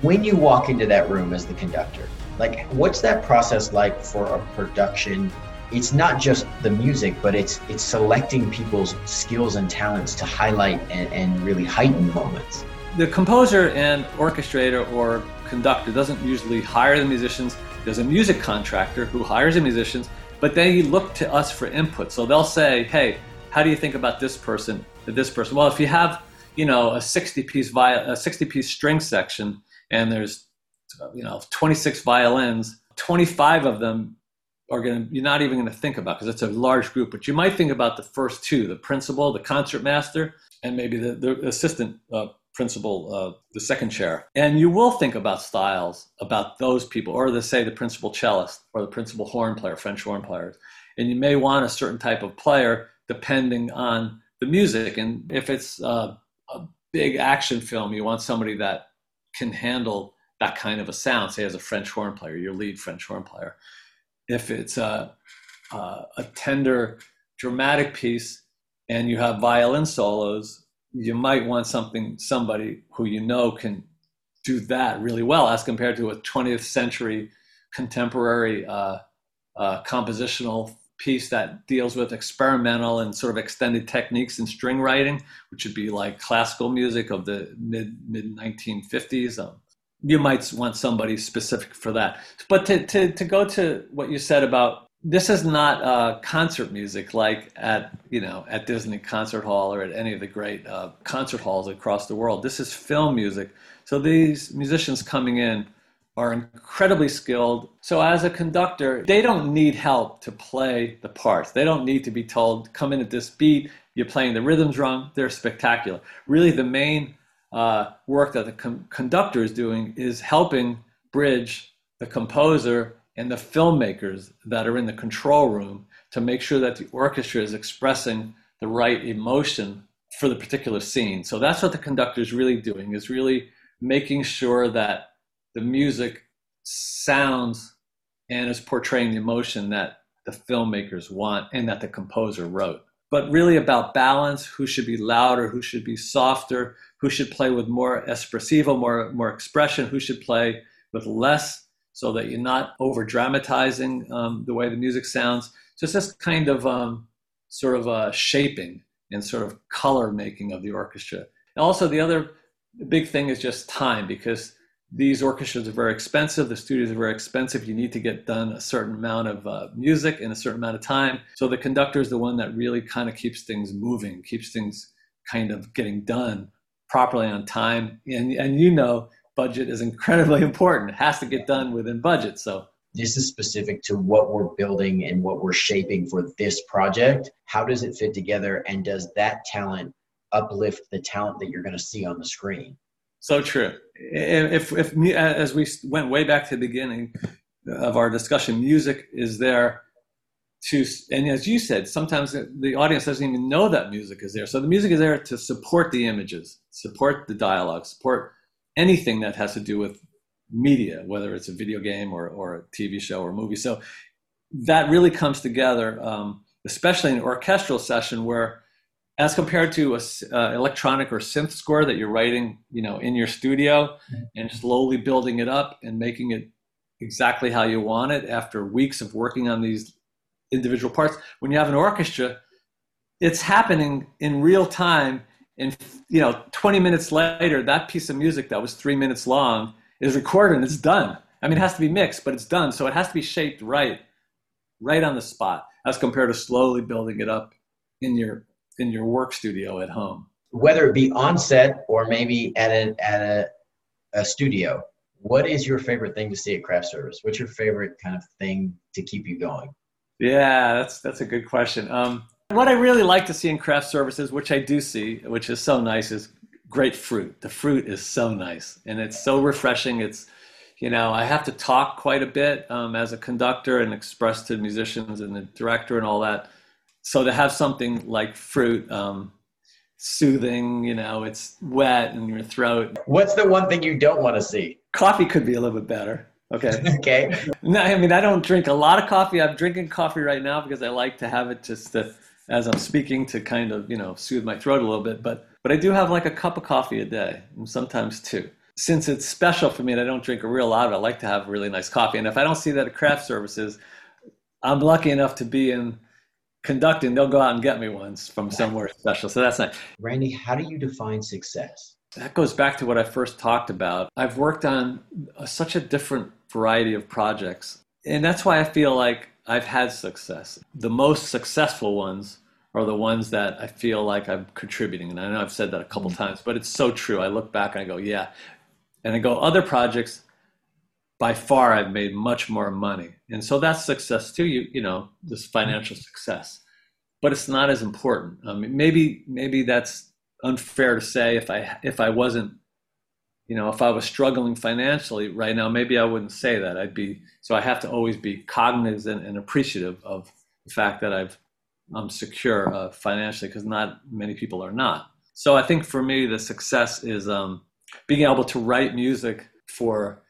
Speaker 1: When you walk into that room as the conductor, like what's that process like for a production? It's not just the music, but it's it's selecting people's skills and talents to highlight and, and really heighten moments.
Speaker 2: The composer and orchestrator or conductor doesn't usually hire the musicians. There's a music contractor who hires the musicians but they look to us for input. So they'll say, hey, how do you think about this person? this person. Well, if you have, you know, a 60 piece viol- a 60 piece string section and there's, you know, 26 violins, 25 of them are going to, you're not even going to think about because it's a large group, but you might think about the first two, the principal, the concert master, and maybe the, the assistant uh, principal, uh, the second chair. And you will think about styles, about those people, or the say the principal cellist or the principal horn player, French horn players. And you may want a certain type of player depending on the music. And if it's uh, a big action film, you want somebody that can handle that kind of a sound, say as a French horn player, your lead French horn player. If it's a, a, a tender, dramatic piece and you have violin solos, you might want something somebody who you know can do that really well as compared to a 20th century contemporary uh, uh, compositional piece that deals with experimental and sort of extended techniques in string writing, which would be like classical music of the mid mid 1950s. Um, you might want somebody specific for that. But to, to, to go to what you said about this is not uh, concert music like at you know at Disney Concert Hall or at any of the great uh, concert halls across the world. This is film music. So these musicians coming in are incredibly skilled. So as a conductor, they don't need help to play the parts. They don't need to be told, "Come in at this beat." You're playing the rhythms wrong. They're spectacular. Really, the main uh, work that the com- conductor is doing is helping bridge the composer and the filmmakers that are in the control room to make sure that the orchestra is expressing the right emotion for the particular scene. So that's what the conductor is really doing is really making sure that the music sounds and is portraying the emotion that the filmmakers want and that the composer wrote. But really about balance, who should be louder, who should be softer, who should play with more espressivo, more more expression, who should play with less so that you're not over dramatizing um, the way the music sounds. So it's just kind of um, sort of uh, shaping and sort of color making of the orchestra. And also, the other big thing is just time because these orchestras are very expensive. The studios are very expensive. You need to get done a certain amount of uh, music in a certain amount of time. So the conductor is the one that really kind of keeps things moving, keeps things kind of getting done properly on time. And, and you know, budget is incredibly important. It has to get done within budget. So
Speaker 1: this is specific to what we're building and what we're shaping for this project. How does it fit together? And does that talent uplift the talent that you're going to see on the screen?
Speaker 2: So true. If, if, as we went way back to the beginning of our discussion, music is there to, and as you said, sometimes the audience doesn't even know that music is there. So the music is there to support the images, support the dialogue, support anything that has to do with media, whether it's a video game or, or a TV show or movie. So that really comes together, um, especially in an orchestral session where, as compared to a uh, electronic or synth score that you're writing, you know, in your studio mm-hmm. and slowly building it up and making it exactly how you want it after weeks of working on these individual parts. When you have an orchestra, it's happening in real time and you know 20 minutes later that piece of music that was three minutes long is recorded and it's done i mean it has to be mixed but it's done so it has to be shaped right right on the spot as compared to slowly building it up in your in your work studio at home
Speaker 1: whether it be on set or maybe at a at a, a studio what is your favorite thing to see at craft service what's your favorite kind of thing to keep you going
Speaker 2: yeah that's that's a good question um, what I really like to see in craft services, which I do see, which is so nice, is great fruit. The fruit is so nice and it's so refreshing. It's, you know, I have to talk quite a bit um, as a conductor and express to musicians and the director and all that. So to have something like fruit, um, soothing, you know, it's wet in your throat.
Speaker 1: What's the one thing you don't want to see?
Speaker 2: Coffee could be a little bit better. Okay.
Speaker 1: okay.
Speaker 2: No, I mean, I don't drink a lot of coffee. I'm drinking coffee right now because I like to have it just to as I'm speaking to kind of, you know, soothe my throat a little bit. But but I do have like a cup of coffee a day, and sometimes two. Since it's special for me and I don't drink a real lot of it, I like to have really nice coffee. And if I don't see that at craft services, I'm lucky enough to be in conducting. They'll go out and get me ones from somewhere special. So that's nice.
Speaker 1: Randy, how do you define success?
Speaker 2: That goes back to what I first talked about. I've worked on a, such a different variety of projects. And that's why I feel like I've had success. The most successful ones are the ones that I feel like I'm contributing. And I know I've said that a couple mm-hmm. times, but it's so true. I look back and I go, yeah. And I go, other projects, by far, I've made much more money. And so that's success too, you, you know, this financial success. But it's not as important. I mean, maybe maybe that's unfair to say if I if I wasn't you know if i was struggling financially right now maybe i wouldn't say that i'd be so i have to always be cognizant and appreciative of the fact that i've i'm secure uh, financially because not many people are not so i think for me the success is um, being able to write music for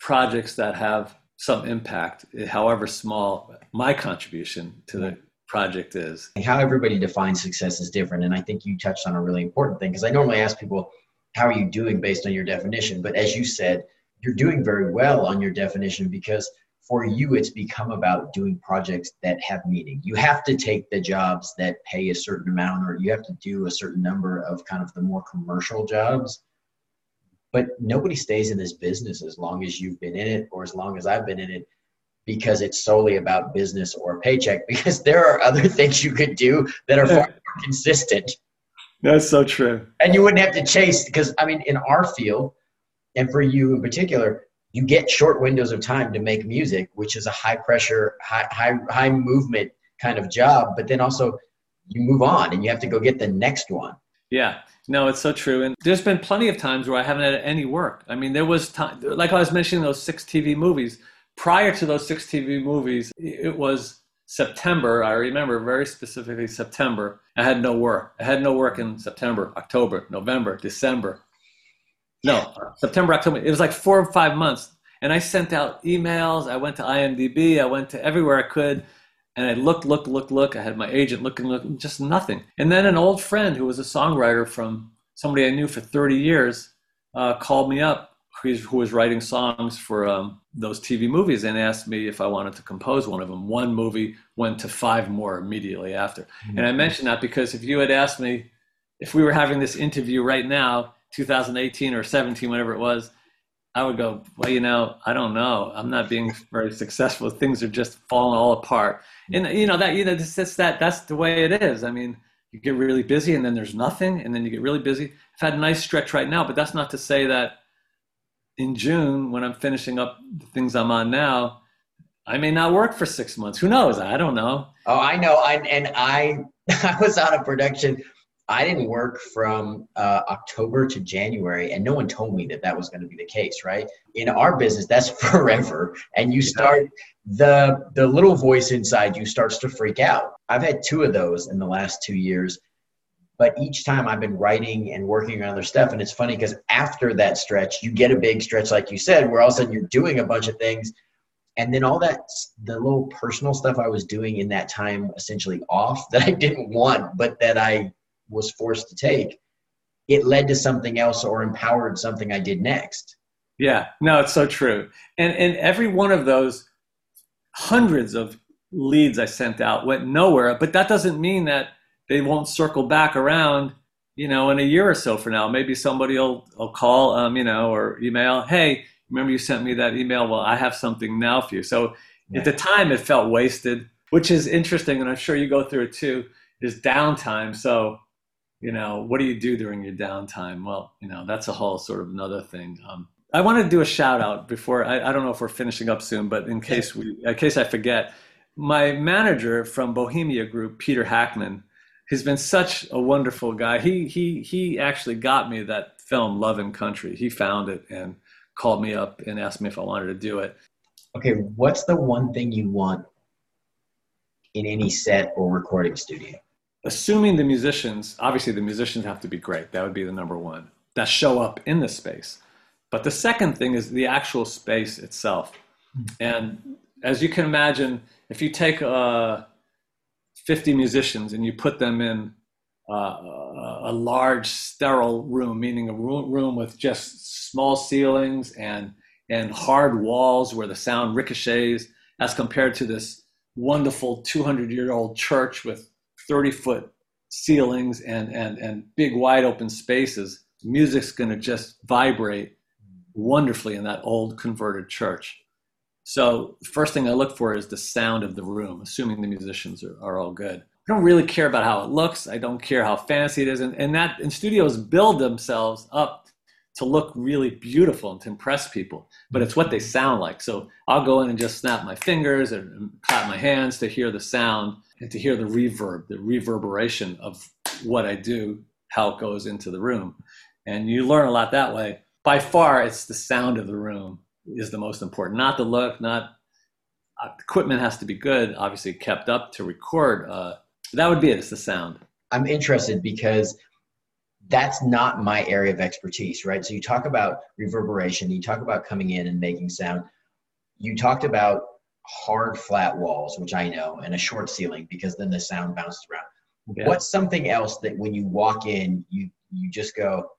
Speaker 2: projects that have some impact however small my contribution to the project is.
Speaker 1: How everybody defines success is different and i think you touched on a really important thing because i normally ask people how are you doing based on your definition? But as you said you're doing very well on your definition because for you it's become about doing projects that have meaning. You have to take the jobs that pay a certain amount or you have to do a certain number of kind of the more commercial jobs but nobody stays in this business as long as you've been in it or as long as i've been in it because it's solely about business or paycheck because there are other things you could do that are far more consistent
Speaker 2: that's so true.
Speaker 1: And you wouldn't have to chase because I mean, in our field, and for you in particular, you get short windows of time to make music, which is a high pressure, high high high movement kind of job. But then also, you move on and you have to go get the next one.
Speaker 2: Yeah, no, it's so true. And there's been plenty of times where I haven't had any work. I mean, there was time, like I was mentioning those six TV movies. Prior to those six TV movies, it was September, I remember very specifically September, I had no work. I had no work in September, October, November, December. No, September, October. It was like four or five months. And I sent out emails. I went to IMDb. I went to everywhere I could. And I looked, looked, looked, look. I had my agent looking, looking, just nothing. And then an old friend who was a songwriter from somebody I knew for 30 years uh, called me up who was writing songs for um, those TV movies and asked me if I wanted to compose one of them. One movie went to five more immediately after. Mm-hmm. And I mention that because if you had asked me if we were having this interview right now, 2018 or 17, whatever it was, I would go, well, you know, I don't know. I'm not being very successful. Things are just falling all apart. And you know that you know that's that that's the way it is. I mean, you get really busy and then there's nothing, and then you get really busy. I've had a nice stretch right now, but that's not to say that in June, when I'm finishing up the things I'm on now, I may not work for six months. Who knows? I don't know.
Speaker 1: Oh, I know. I, and I, I was on a production. I didn't work from uh, October to January, and no one told me that that was going to be the case. Right? In our business, that's forever, and you start the the little voice inside you starts to freak out. I've had two of those in the last two years, but each time I've been writing and working on other stuff. And it's funny because after that stretch, you get a big stretch, like you said, where all of a sudden you're doing a bunch of things. And then all that, the little personal stuff I was doing in that time essentially off that I didn't want, but that I was forced to take, it led to something else or empowered something I did next.
Speaker 2: Yeah, no, it's so true. And, and every one of those hundreds of leads I sent out went nowhere, but that doesn't mean that they won't circle back around, you know, in a year or so from now. Maybe somebody will, will call, um, you know, or email, hey, remember you sent me that email? Well, I have something now for you. So yeah. at the time, it felt wasted, which is interesting, and I'm sure you go through it too. Is downtime. So, you know, what do you do during your downtime? Well, you know, that's a whole sort of another thing. Um, I want to do a shout out before I, I, don't know if we're finishing up soon, but in case we, in case I forget, my manager from Bohemia Group, Peter Hackman, he's been such a wonderful guy. He he he actually got me that film Love and Country. He found it and called me up and asked me if I wanted to do it.
Speaker 1: Okay, what's the one thing you want in any set or recording studio?
Speaker 2: Assuming the musicians, obviously the musicians have to be great. That would be the number one. That show up in the space. But the second thing is the actual space itself. Hmm. And as you can imagine, if you take a 50 musicians and you put them in uh, a large sterile room, meaning a room, room with just small ceilings and, and hard walls where the sound ricochets, as compared to this wonderful 200 year old church with 30 foot ceilings and, and, and big wide open spaces. Music's going to just vibrate wonderfully in that old converted church. So the first thing I look for is the sound of the room, assuming the musicians are, are all good. I don't really care about how it looks. I don't care how fancy it is. And, and that and studios build themselves up to look really beautiful and to impress people. But it's what they sound like. So I'll go in and just snap my fingers and clap my hands to hear the sound and to hear the reverb, the reverberation of what I do, how it goes into the room. And you learn a lot that way. By far, it's the sound of the room is the most important, not the look, not uh, equipment has to be good, obviously kept up to record. Uh, that would be it. It's the sound.
Speaker 1: I'm interested because that's not my area of expertise, right? So you talk about reverberation, you talk about coming in and making sound. You talked about hard flat walls, which I know, and a short ceiling because then the sound bounces around. Yeah. What's something else that when you walk in, you you just go,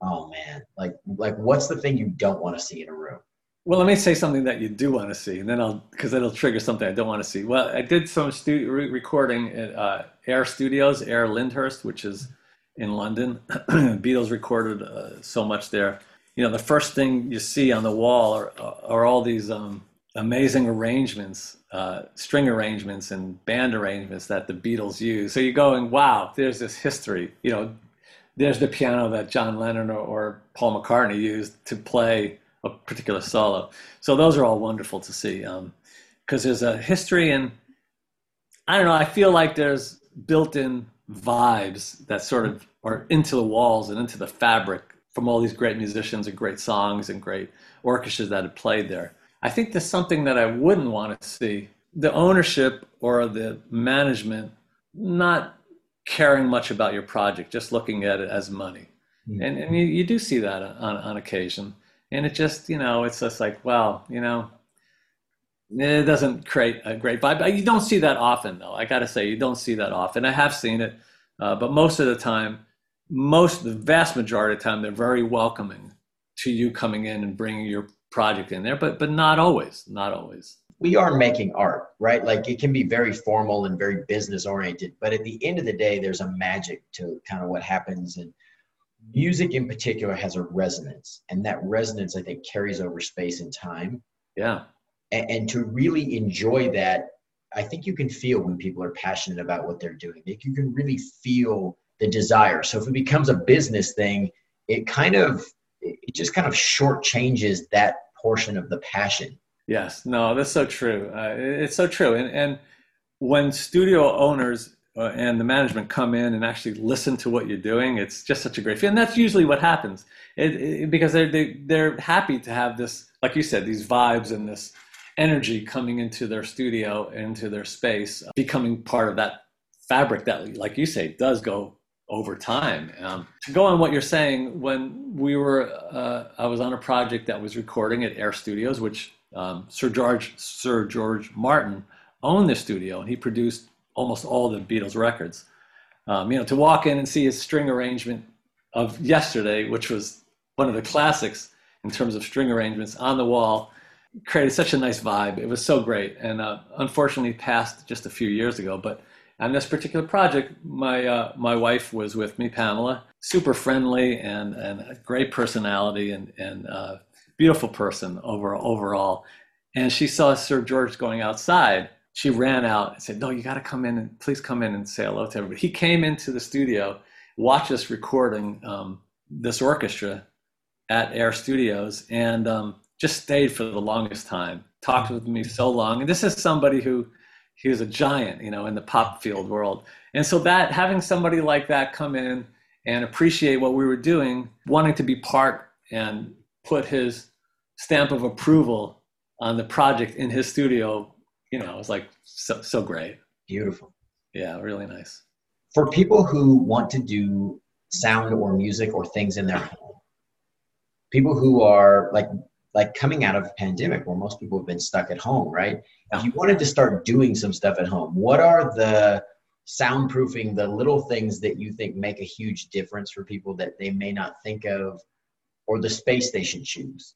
Speaker 1: oh man, like like what's the thing you don't want to see in a room?
Speaker 2: Well, let me say something that you do want to see, and then I'll because it'll trigger something I don't want to see. Well, I did some stu- re- recording at uh, Air Studios, Air Lyndhurst, which is in London. Beatles recorded uh, so much there. You know, the first thing you see on the wall are, are all these um, amazing arrangements, uh, string arrangements and band arrangements that the Beatles use. So you're going, wow, there's this history. You know, there's the piano that John Lennon or, or Paul McCartney used to play a particular solo. So those are all wonderful to see because um, there's a history and I don't know. I feel like there's built-in vibes that sort of are into the walls and into the fabric from all these great musicians and great songs and great orchestras that have played there. I think there's something that I wouldn't want to see the ownership or the management not caring much about your project, just looking at it as money. Mm-hmm. And, and you, you, do see that on, on occasion. And it just, you know, it's just like, well, you know, it doesn't create a great vibe. You don't see that often, though. I got to say, you don't see that often. I have seen it, uh, but most of the time, most the vast majority of the time, they're very welcoming to you coming in and bringing your project in there. But but not always, not always.
Speaker 1: We are making art, right? Like it can be very formal and very business oriented, but at the end of the day, there's a magic to kind of what happens and music in particular has a resonance and that resonance i think carries over space and time
Speaker 2: yeah
Speaker 1: and, and, to really enjoy that i think you can feel when people are passionate about what they're doing like you can really feel the desire so if it becomes a business thing it kind of it just kind of shortchanges that portion of the passion.
Speaker 2: Yes. No that's so true. Uh, it's so true. And and when studio owners uh, and the management come in and actually listen to what you're doing, it's just such a great feeling. And that's usually what happens. It, it, because they're, they, they're happy to have this, like you said, these vibes and this energy coming into their studio, into their space, becoming part of that fabric that, like you say, does go over time. Um, to go on what you're saying, when we were, uh, I was on a project that was recording at Air Studios, which um, Sir George Sir George Martin owned the studio, and he produced almost all the Beatles records. Um, you know, to walk in and see his string arrangement of yesterday, which was one of the classics in terms of string arrangements on the wall, created such a nice vibe. It was so great, and uh, unfortunately passed just a few years ago. But on this particular project, my uh, my wife was with me, Pamela, super friendly and and a great personality and and uh, beautiful person over overall. And she saw Sir George going outside she ran out and said, "No, you got to come in and please come in and say hello to everybody." He came into the studio, watched us recording um, this orchestra at Air Studios, and um, just stayed for the longest time. Talked with me so long, and this is somebody who he was a giant, you know, in the pop field world. And so that having somebody like that come in and appreciate what we were doing, wanting to be part and put his stamp of approval on the project in his studio you know, it was like so so great.
Speaker 1: Beautiful.
Speaker 2: Yeah, really nice.
Speaker 1: For people who want to do sound or music or things in their home, people who are like like coming out of a pandemic where most people have been stuck at home, right? If you wanted to start doing some stuff at home, what are the soundproofing, the little things that you think make a huge difference for people that they may not think of, or the space they should choose?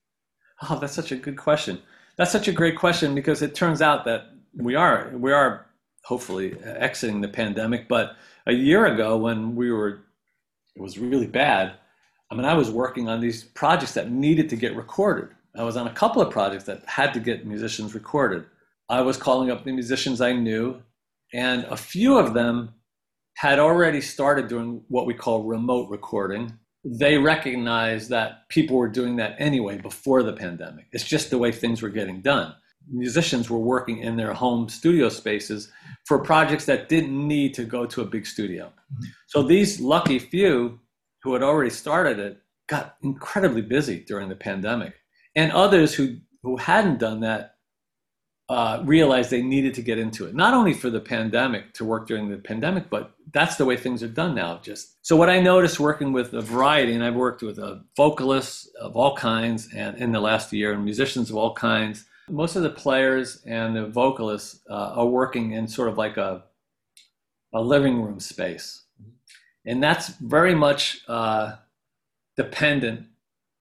Speaker 2: Oh, that's such a good question. That's such a great question because it turns out that we are we are hopefully exiting the pandemic. But a year ago, when we were, it was really bad. I mean, I was working on these projects that needed to get recorded. I was on a couple of projects that had to get musicians recorded. I was calling up the musicians I knew And a few of them had already started doing what we call remote recording. They recognized that people were doing that anyway before the pandemic. It's just the way things were getting done. Musicians were working in their home studio spaces for projects that didn't need to go to a big studio. Mm-hmm. So these lucky few who had already started it got incredibly busy during the pandemic. And others who, who hadn't done that uh, realized they needed to get into it, not only for the pandemic to work during the pandemic, but that's the way things are done now. Just so what I noticed working with a variety, and I've worked with uh, vocalists of all kinds, and in the last year, and musicians of all kinds. Most of the players and the vocalists uh, are working in sort of like a a living room space, and that's very much uh, dependent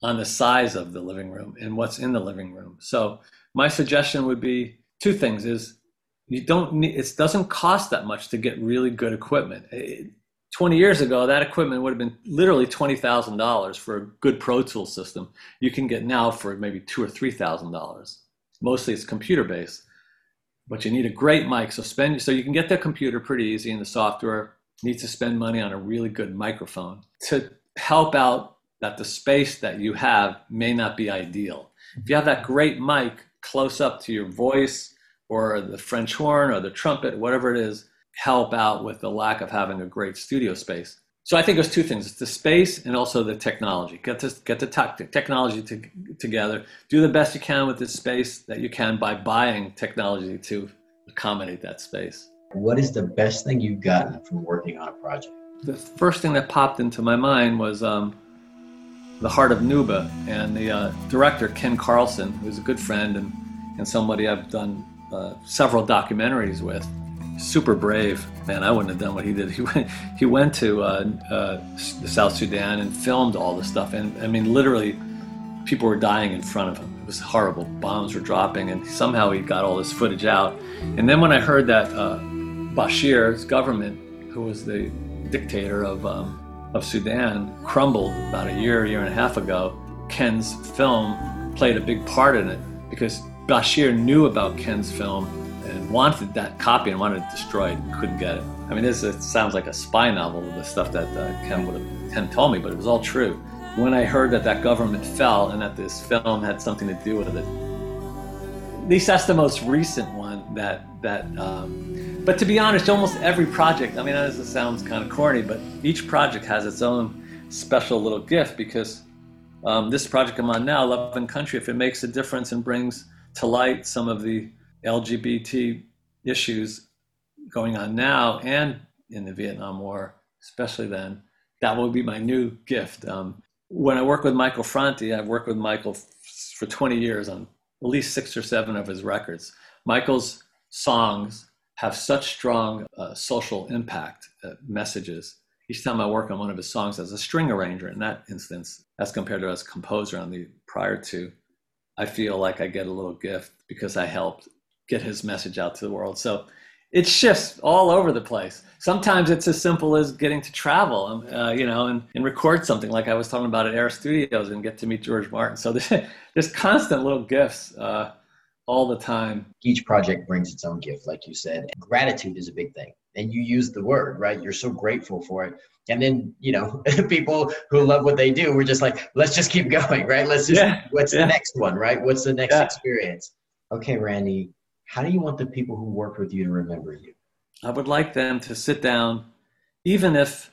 Speaker 2: on the size of the living room and what's in the living room. So my suggestion would be two things is you don't need it doesn't cost that much to get really good equipment. It, 20 years ago that equipment would have been literally $20000 for a good pro tool system. You can get now for maybe two or three thousand dollars. Mostly it's computer based but you need a great mic so spend so you can get the computer pretty easy and the software needs to spend money on a really good microphone to help out that the space that you have may not be ideal if you have that great mic close up to your voice or the French horn or the trumpet, whatever it is, help out with the lack of having a great studio space. So I think there's two things: it's the space and also the technology. Get to get the technology to, together. Do the best you can with the space that you can by buying technology to accommodate that space.
Speaker 1: What is the best thing you've gotten from working on a project?
Speaker 2: The first thing that popped into my mind was um, the Heart of Nuba, and the uh, director Ken Carlson, who's a good friend and, and somebody I've done uh, several documentaries with. Super brave man. I wouldn't have done what he did. He went he went to uh, uh South Sudan and filmed all the stuff, and I mean literally, people were dying in front of him. It was horrible. Bombs were dropping, and somehow he got all this footage out. And then when I heard that uh, Bashir's government, who was the dictator of um, of Sudan crumbled about a year, year and a half ago, Ken's film played a big part in it because Bashir knew about Ken's film and wanted that copy and wanted it destroyed, and couldn't get it. I mean, this it sounds like a spy novel, the stuff that uh, Ken would have Ken told me, but it was all true. When I heard that that government fell and that this film had something to do with it, at least that's the most recent one that that um, but to be honest, almost every project, I mean, this sounds kind of corny, but each project has its own special little gift because um, this project I'm on now, Love and Country, if it makes a difference and brings to light some of the LGBT issues going on now and in the Vietnam War, especially then, that will be my new gift. Um, when I work with Michael Franti, I've worked with Michael f- for 20 years on at least six or seven of his records. Michael's songs have such strong uh, social impact uh, messages. Each time I work on one of his songs as a string arranger, in that instance, as compared to as composer on the prior two, I feel like I get a little gift because I helped get his message out to the world. So it shifts all over the place. Sometimes it's as simple as getting to travel, um, uh, you know, and, and record something like I was talking about at Air Studios and get to meet George Martin. So there's, there's constant little gifts uh, all the time.
Speaker 1: Each project brings its own gift, like you said. Gratitude is a big thing. And you use the word, right? You're so grateful for it. And then, you know, people who love what they do, we're just like, let's just keep going, right? Let's just, yeah. what's yeah. the next one, right? What's the next yeah. experience? Okay, Randy, how do you want the people who work with you to remember you?
Speaker 2: I would like them to sit down, even if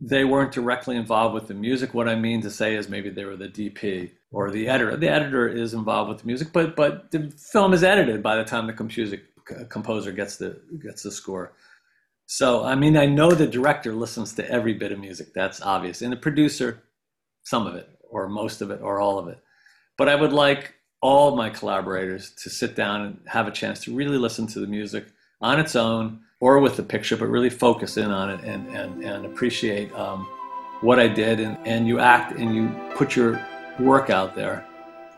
Speaker 2: they weren't directly involved with the music. What I mean to say is maybe they were the DP or the editor. The editor is involved with the music, but but the film is edited by the time the computer, composer gets the gets the score. So I mean, I know the director listens to every bit of music. That's obvious, and the producer, some of it, or most of it, or all of it. But I would like all my collaborators to sit down and have a chance to really listen to the music on its own or with the picture, but really focus in on it and, and, and appreciate um, what I did. And, and you act and you put your work out there.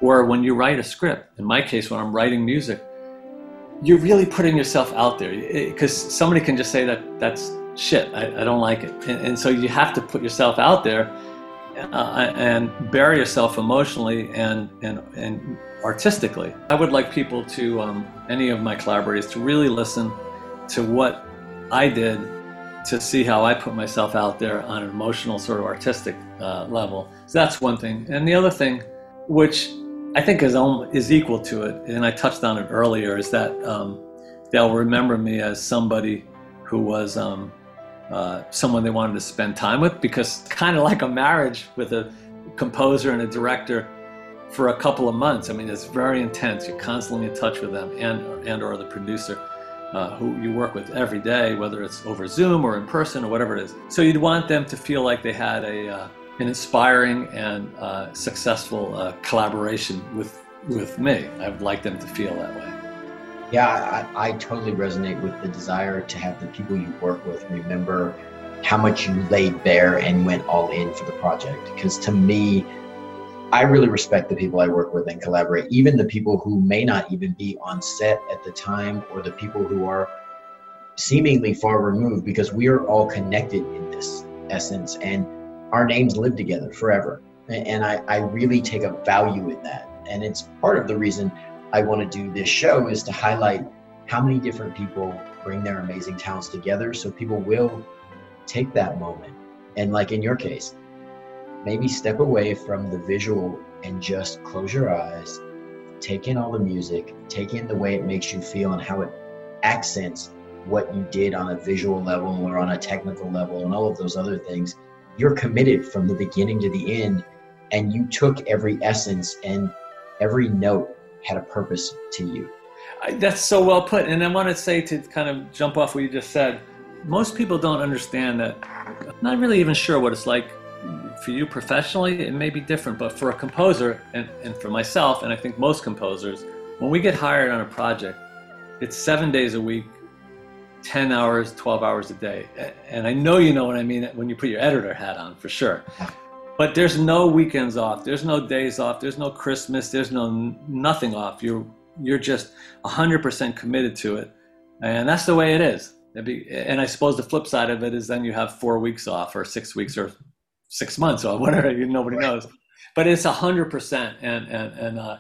Speaker 2: Or when you write a script, in my case, when I'm writing music, you're really putting yourself out there because somebody can just say that that's shit, I, I don't like it. And, and, so you have to put yourself out there uh, and bury yourself emotionally and, and, and artistically. I would like people to, um, any of my collaborators, to really listen to what I did to see how I put myself out there on an emotional, sort of artistic uh, level. So that's one thing. And the other thing, which I think is is equal to it, and I touched on it earlier, is that um, they'll remember me as somebody who was um, uh, someone they wanted to spend time with, because kind of like a marriage with a composer and a director for a couple of months. I mean, it's very intense. You're constantly in touch with them and and or the producer uh, who you work with every day, whether it's over Zoom or in person or whatever it is. So you'd want them to feel like they had a uh, an inspiring and uh, successful uh, collaboration with with me. I would like them to feel that way.
Speaker 1: Yeah, I, I totally resonate with the desire to have the people you work with remember how much you laid bare and went all in for the project. Because to me, I really respect the people I work with and collaborate, even the people who may not even be on set at the time or the people who are seemingly far removed because we are all connected in this essence and our names live together forever. And I, I really take a value in that. And it's part of the reason I want to do this show is to highlight how many different people bring their amazing talents together so people will take that moment. And like in your case, maybe step away from the visual and just close your eyes, take in all the music, take in the way it makes you feel and how it accents what you did on a visual level or on a technical level and all of those other things. You're committed from the beginning to the end, and you took every essence and every note had a purpose to you.
Speaker 2: That's so well put. And I want to say to kind of jump off what you just said, most people don't understand that. I'm not really even sure what it's like for you professionally, it may be different, but for a composer and, and for myself, and I think most composers, when we get hired on a project, it's seven days a week, 10 hours, 12 hours a day. And I know you know what I mean when you put your editor hat on, for sure. But there's no weekends off. There's no days off. There's no Christmas. There's no nothing off. You're you're just 100% committed to it, and that's the way it is. And I suppose the flip side of it is then you have four weeks off or six weeks or six months or whatever. Nobody knows, but it's a hundred percent. And and and uh,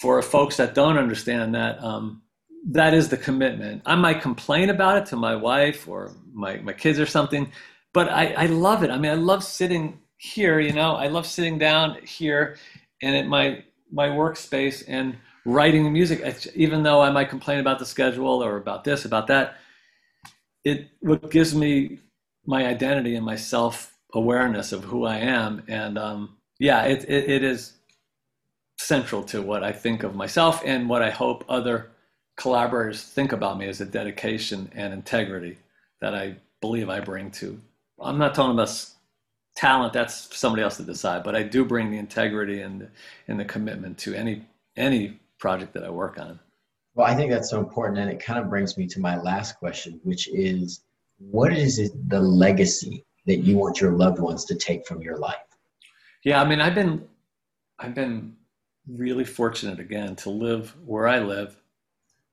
Speaker 2: for folks that don't understand that, um, that is the commitment. I might complain about it to my wife or my my kids or something, but I I love it. I mean, I love sitting here. You know, I love sitting down here and at my my workspace and writing music. Even though I might complain about the schedule or about this about that, it what gives me my identity and myself awareness of who I am. And um, yeah, it, it, it is central to what I think of myself and what I hope other collaborators think about me as a dedication and integrity that I believe I bring to. I'm not talking about talent; that's somebody else to decide. But I do bring the integrity and and the commitment to any any project that I work on.
Speaker 1: Well, I think that's so important, and it kind of brings me to my last question, which is, what is it, the legacy that you want your loved ones to take from your life?
Speaker 2: Yeah, I mean, I've been, I've been really fortunate again to live where I live,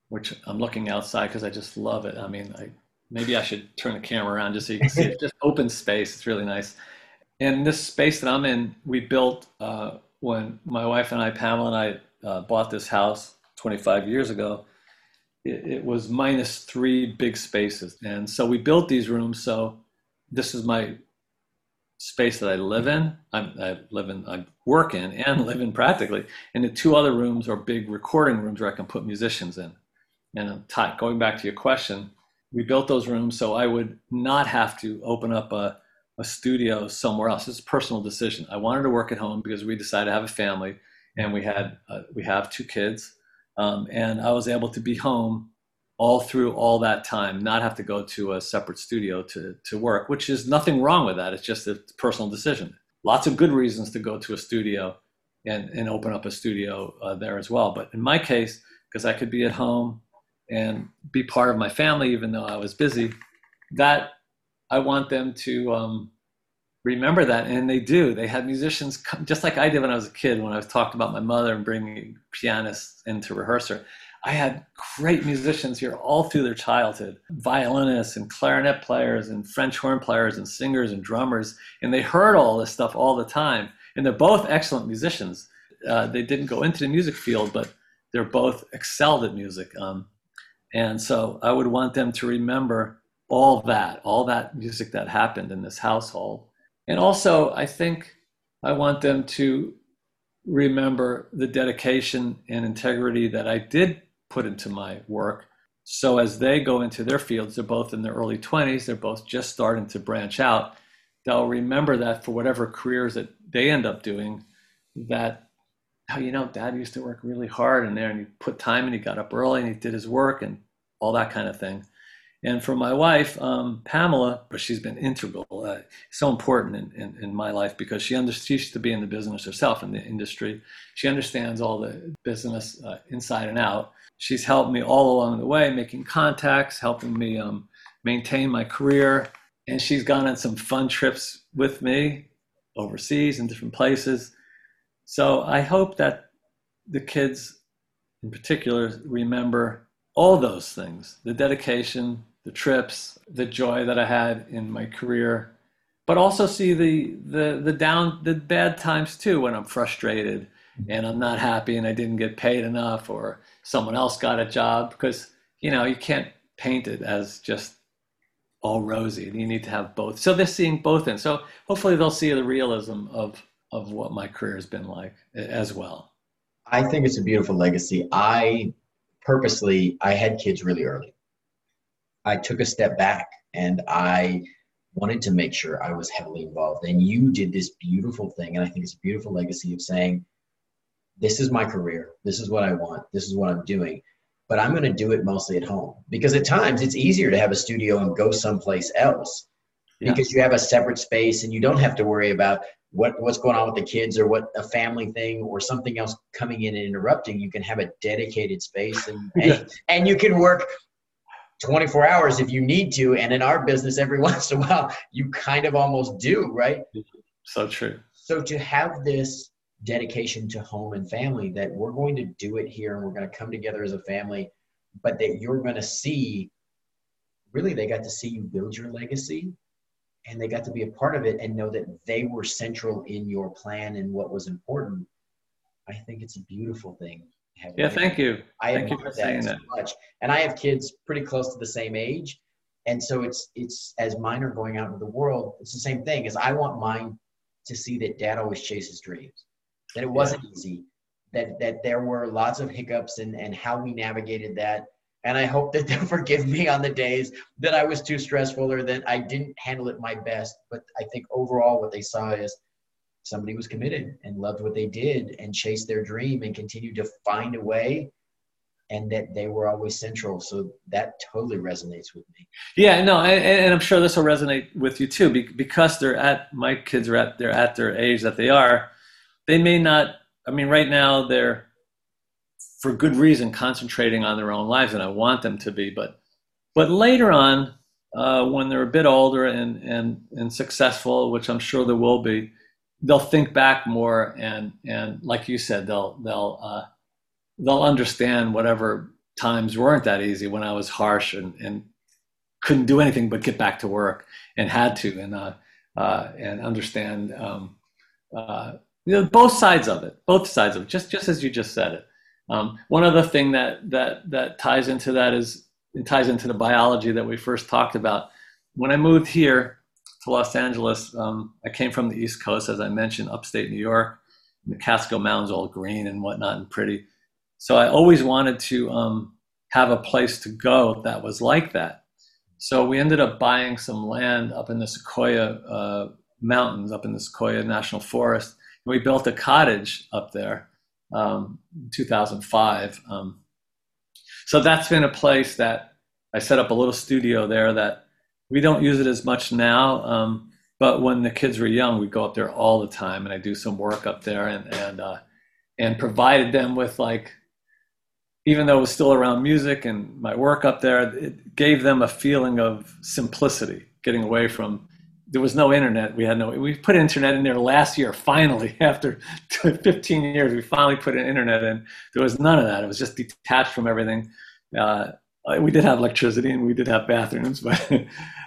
Speaker 2: which I'm looking outside because I just love it. I mean, I maybe I should turn the camera around just so you can see it. Just open space. It's really nice. And this space that I'm in, we built uh, when my wife and I, Pamela and I, uh, bought this house 25 years ago. It, it was minus three big spaces, and so we built these rooms so this is my space that I live in. I'm, I live in, I work in, and live in practically. And the two other rooms are big recording rooms where I can put musicians in. And t- going back to your question, we built those rooms so I would not have to open up a, a studio somewhere else. It's a personal decision. I wanted to work at home because we decided to have a family, and we had uh, we have two kids, um, and I was able to be home all through all that time, not have to go to a separate studio to, to work, which is nothing wrong with that. It's just a personal decision. Lots of good reasons to go to a studio and, and open up a studio uh, there as well. But in my case, because I could be at home and be part of my family, even though I was busy, that I want them to um, remember that. And they do. They had musicians come, just like I did when I was a kid, when I was talked about my mother and bringing pianists in to rehearse her. I had great musicians here all through their childhood violinists and clarinet players and French horn players and singers and drummers. And they heard all this stuff all the time. And they're both excellent musicians. Uh, they didn't go into the music field, but they're both excelled at music. Um, And so I would want them to remember all that, all that music that happened in this household. And also, I think I want them to remember the dedication and integrity that I did put into my work. So as they go into their fields, they're both in their early 20s, they're both just starting to branch out. They'll remember that for whatever careers that they end up doing, that oh, you know, dad used to work really hard in there and he put time and he got up early and he did his work and all that kind of thing. And for my wife, um, Pamela, she's been integral, uh, so important in, in, in, my life because she, under, she used to be in the business herself, in the industry. She understands all the business uh, inside and out. She's helped me all along the way, making contacts, helping me um, maintain my career. And she's gone on some fun trips with me overseas in different places. So I hope that the kids in particular remember all those things the dedication, the trips, the joy that I had in my career, but also see the the the down the bad times too when I'm frustrated and I'm not happy and I didn't get paid enough or someone else got a job because you know you can't paint it as just all rosy. You need to have both. So they're seeing both and so hopefully they'll see the realism of of what my career has been like as well.
Speaker 1: I think it's a beautiful legacy. I purposely i had kids really early I took a step back and I wanted to make sure I was heavily involved. And you did this beautiful thing, and I think it's a beautiful legacy of saying, This is my career. This is what I want. This is what I'm doing. But I'm going to do it mostly at home because at times it's easier to have a studio and go someplace else yeah. because you have a separate space and you don't have to worry about what what's going on with the kids or what a family thing or something else coming in and interrupting you can have a dedicated space and and, and you can work 24 hours if you need to. And in our business, every once in a while, you kind of almost do, right?
Speaker 2: So true.
Speaker 1: So to have this dedication to home and family that we're going to do it here and we're going to come together as a family, but that you're going to see really, they got to see you build your legacy and they got to be a part of it and know that they were central in your plan and what was important. I think it's a beautiful thing
Speaker 2: yeah, thank you.
Speaker 1: I
Speaker 2: thank
Speaker 1: you for saying that so much. And I have kids pretty close to the same age. And so it's it's as mine are going out into the world, it's the same thing. As I want mine to see that dad always chases dreams. That it wasn't yeah. easy. That that there were lots of hiccups and, and how we navigated that. And I hope that they'll forgive me on the days that I was too stressful or that I didn't handle it my best. But I think overall what they saw is somebody was committed and loved what they did and chased their dream and continued to find a way and that they were always central. So that totally resonates with me.
Speaker 2: Yeah no and, and i'm sure this will resonate with you too because they're at my kids are at they're at their age that they are they may not i mean right now they're for good reason concentrating on their own lives and i want them to be but but later on uh, when they're a bit older and and and successful which i'm sure they will be they'll think back more and and like you said they'll they'll uh, they'll understand whatever times weren't that easy when I was harsh and and couldn't do anything but get back to work and had to and uh, uh, and understand um, uh, you know both sides of it both sides of it just just as you just said it. Um, one other thing that that that ties into that is it ties into the biology that we first talked about. When I moved here to Los Angeles, um, I came from the East Coast, as I mentioned, upstate New York. The Catskill Mountains, all green and whatnot, and pretty. So I always wanted to um, have a place to go that was like that. So we ended up buying some land up in the Sequoia uh, Mountains, up in the Sequoia National Forest. And we built a cottage up there um, in 2005. Um, so that's been a place that I set up a little studio there that we don't use it as much now. Um, but when the kids were young, we'd go up there all the time, and I do some work up there, and and uh, and provided them with like, even though it was still around music and my work up there, it gave them a feeling of simplicity, getting away from. There was no internet. We had no. We put internet in there last year. Finally, after 15 years, we finally put an internet in. There was none of that. It was just detached from everything. Uh, we did have electricity and we did have bathrooms, but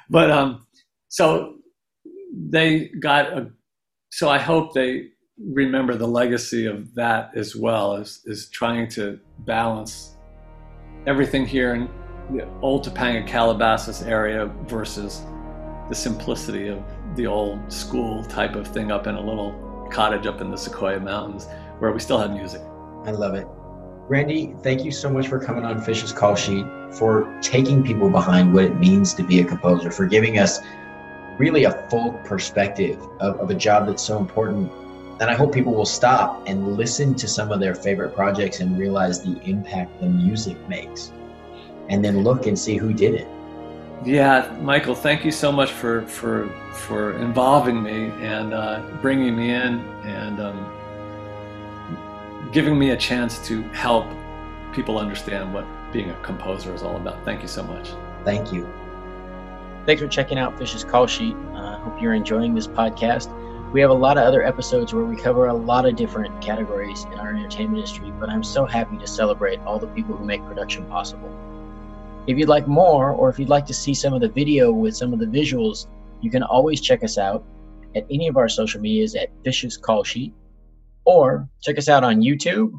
Speaker 2: but um, so they got a. So I hope they remember the legacy of that as well as is trying to balance everything here in the old Topanga Calabasas area versus the simplicity of the old school type of thing up in a little cottage up in the Sequoia Mountains where we still had music.
Speaker 1: I love it. Randy, thank you so much for coming on Fish's Call Sheet, for taking people behind what it means to be a composer, for giving us really a full perspective of, of a job that's so important. And I hope people will stop and listen to some of their favorite projects and realize the impact the music makes, and then look and see who did it.
Speaker 2: Yeah, Michael, thank you so much for for for involving me and uh, bringing me in and um, giving me a chance to help people understand what being a composer is all about. Thank you so much.
Speaker 1: Thank you.
Speaker 4: Thanks for checking out Fish's Call Sheet. I uh, hope you're enjoying this podcast. We have a lot of other episodes where we cover a lot of different categories in our entertainment industry, but I'm so happy to celebrate all the people who make production possible. If you'd like more, or if you'd like to see some of the video with some of the visuals, you can always check us out at any of our social medias at Fish's Call Sheet, or check us out on YouTube